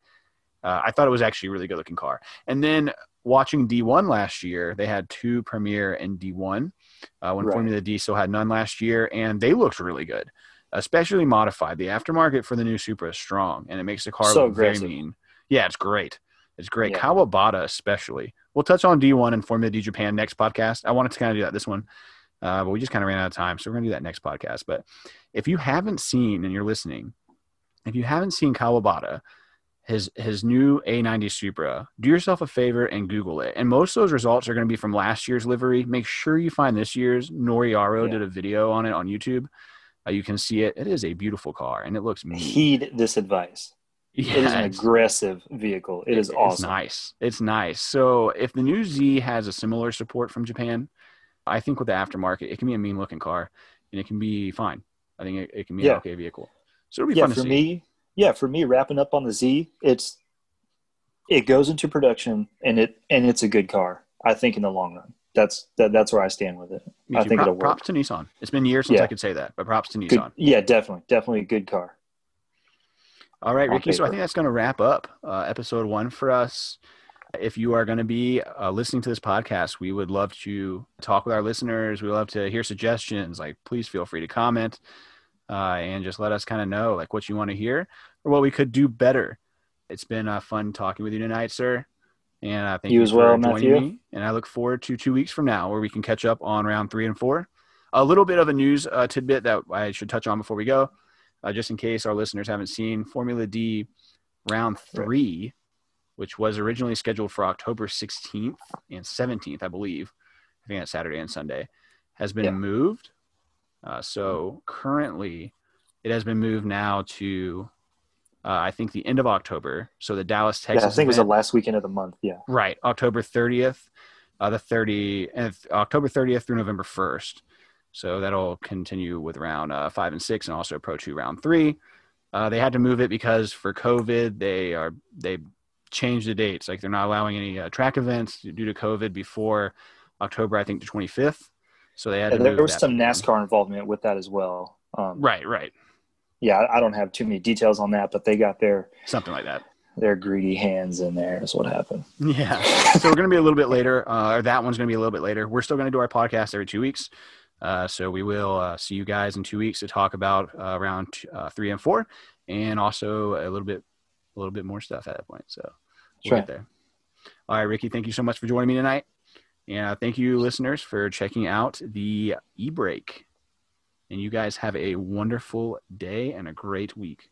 uh, I thought it was actually a really good looking car. And then watching D1 last year, they had two Premier and D1 uh, when right. Formula D still had none last year, and they looked really good, especially modified. The aftermarket for the new Supra is strong, and it makes the car so look aggressive. very mean. Yeah, it's great. It's great. Yeah. Kawabata, especially. We'll touch on D1 and Formula D Japan next podcast. I wanted to kind of do that this one, uh, but we just kind of ran out of time. So we're going to do that next podcast. But if you haven't seen and you're listening, if you haven't seen Kawabata, his his new A90 Supra, do yourself a favor and Google it. And most of those results are going to be from last year's livery. Make sure you find this year's. Noriyaro yeah. did a video on it on YouTube. Uh, you can see it. It is a beautiful car, and it looks mean. Heed this advice. Yeah, it is an aggressive vehicle. It is awesome. It's nice. It's nice. So if the new Z has a similar support from Japan, I think with the aftermarket, it can be a mean looking car and it can be fine. I think it, it can be yeah. an okay vehicle. So it'll be yeah, fun for me. Yeah, for me, wrapping up on the Z, it's it goes into production and it and it's a good car. I think in the long run, that's that, that's where I stand with it. I think it'll work. Props to Nissan. It's been years since yeah. I could say that, but props to Nissan. Good, yeah, definitely, definitely a good car. All right, Ricky. So I think that's going to wrap up uh, episode one for us. If you are going to be uh, listening to this podcast, we would love to talk with our listeners. We love to hear suggestions. Like, please feel free to comment uh, and just let us kind of know like what you want to hear or what we could do better. It's been uh, fun talking with you tonight, sir. And I thank You you, as for well, joining Matthew. me. And I look forward to two weeks from now where we can catch up on round three and four. A little bit of a news uh, tidbit that I should touch on before we go, uh, just in case our listeners haven't seen Formula D round three, which was originally scheduled for October 16th and 17th, I believe. I think that's Saturday and Sunday, has been Yeah. moved. Uh, so currently, it has been moved now to, uh, I think, the end of October. So the Dallas, Texas. yeah, I think it was the last weekend of the month. Yeah. Right, October 30th, uh, the 30 and October 30th through November 1st. So that'll continue with round uh, five and six, and also Pro Two round three. Uh, they had to move it because for COVID, they are they changed the dates. Like they're not allowing any uh, track events due to COVID before October, I think, the 25th. So they had Yeah, there was some. NASCAR involvement with that as well. Um, Right, right, Yeah, I I don't have too many details on that, but they got their something like that. their greedy hands in there. Is what happened. Yeah. so we're going to be a little bit later, uh, or that one's going to be a little bit later. We're still going to do our podcast every two weeks. Uh, so we will uh, see you guys in two weeks to talk about uh, round uh, three and four, and also a little bit, a little bit more stuff at that point. So we'll Sure. get there. All right, Ricky, thank you so much for joining me tonight, and uh, thank you, listeners, for checking out the e break. And you guys have a wonderful day and a great week.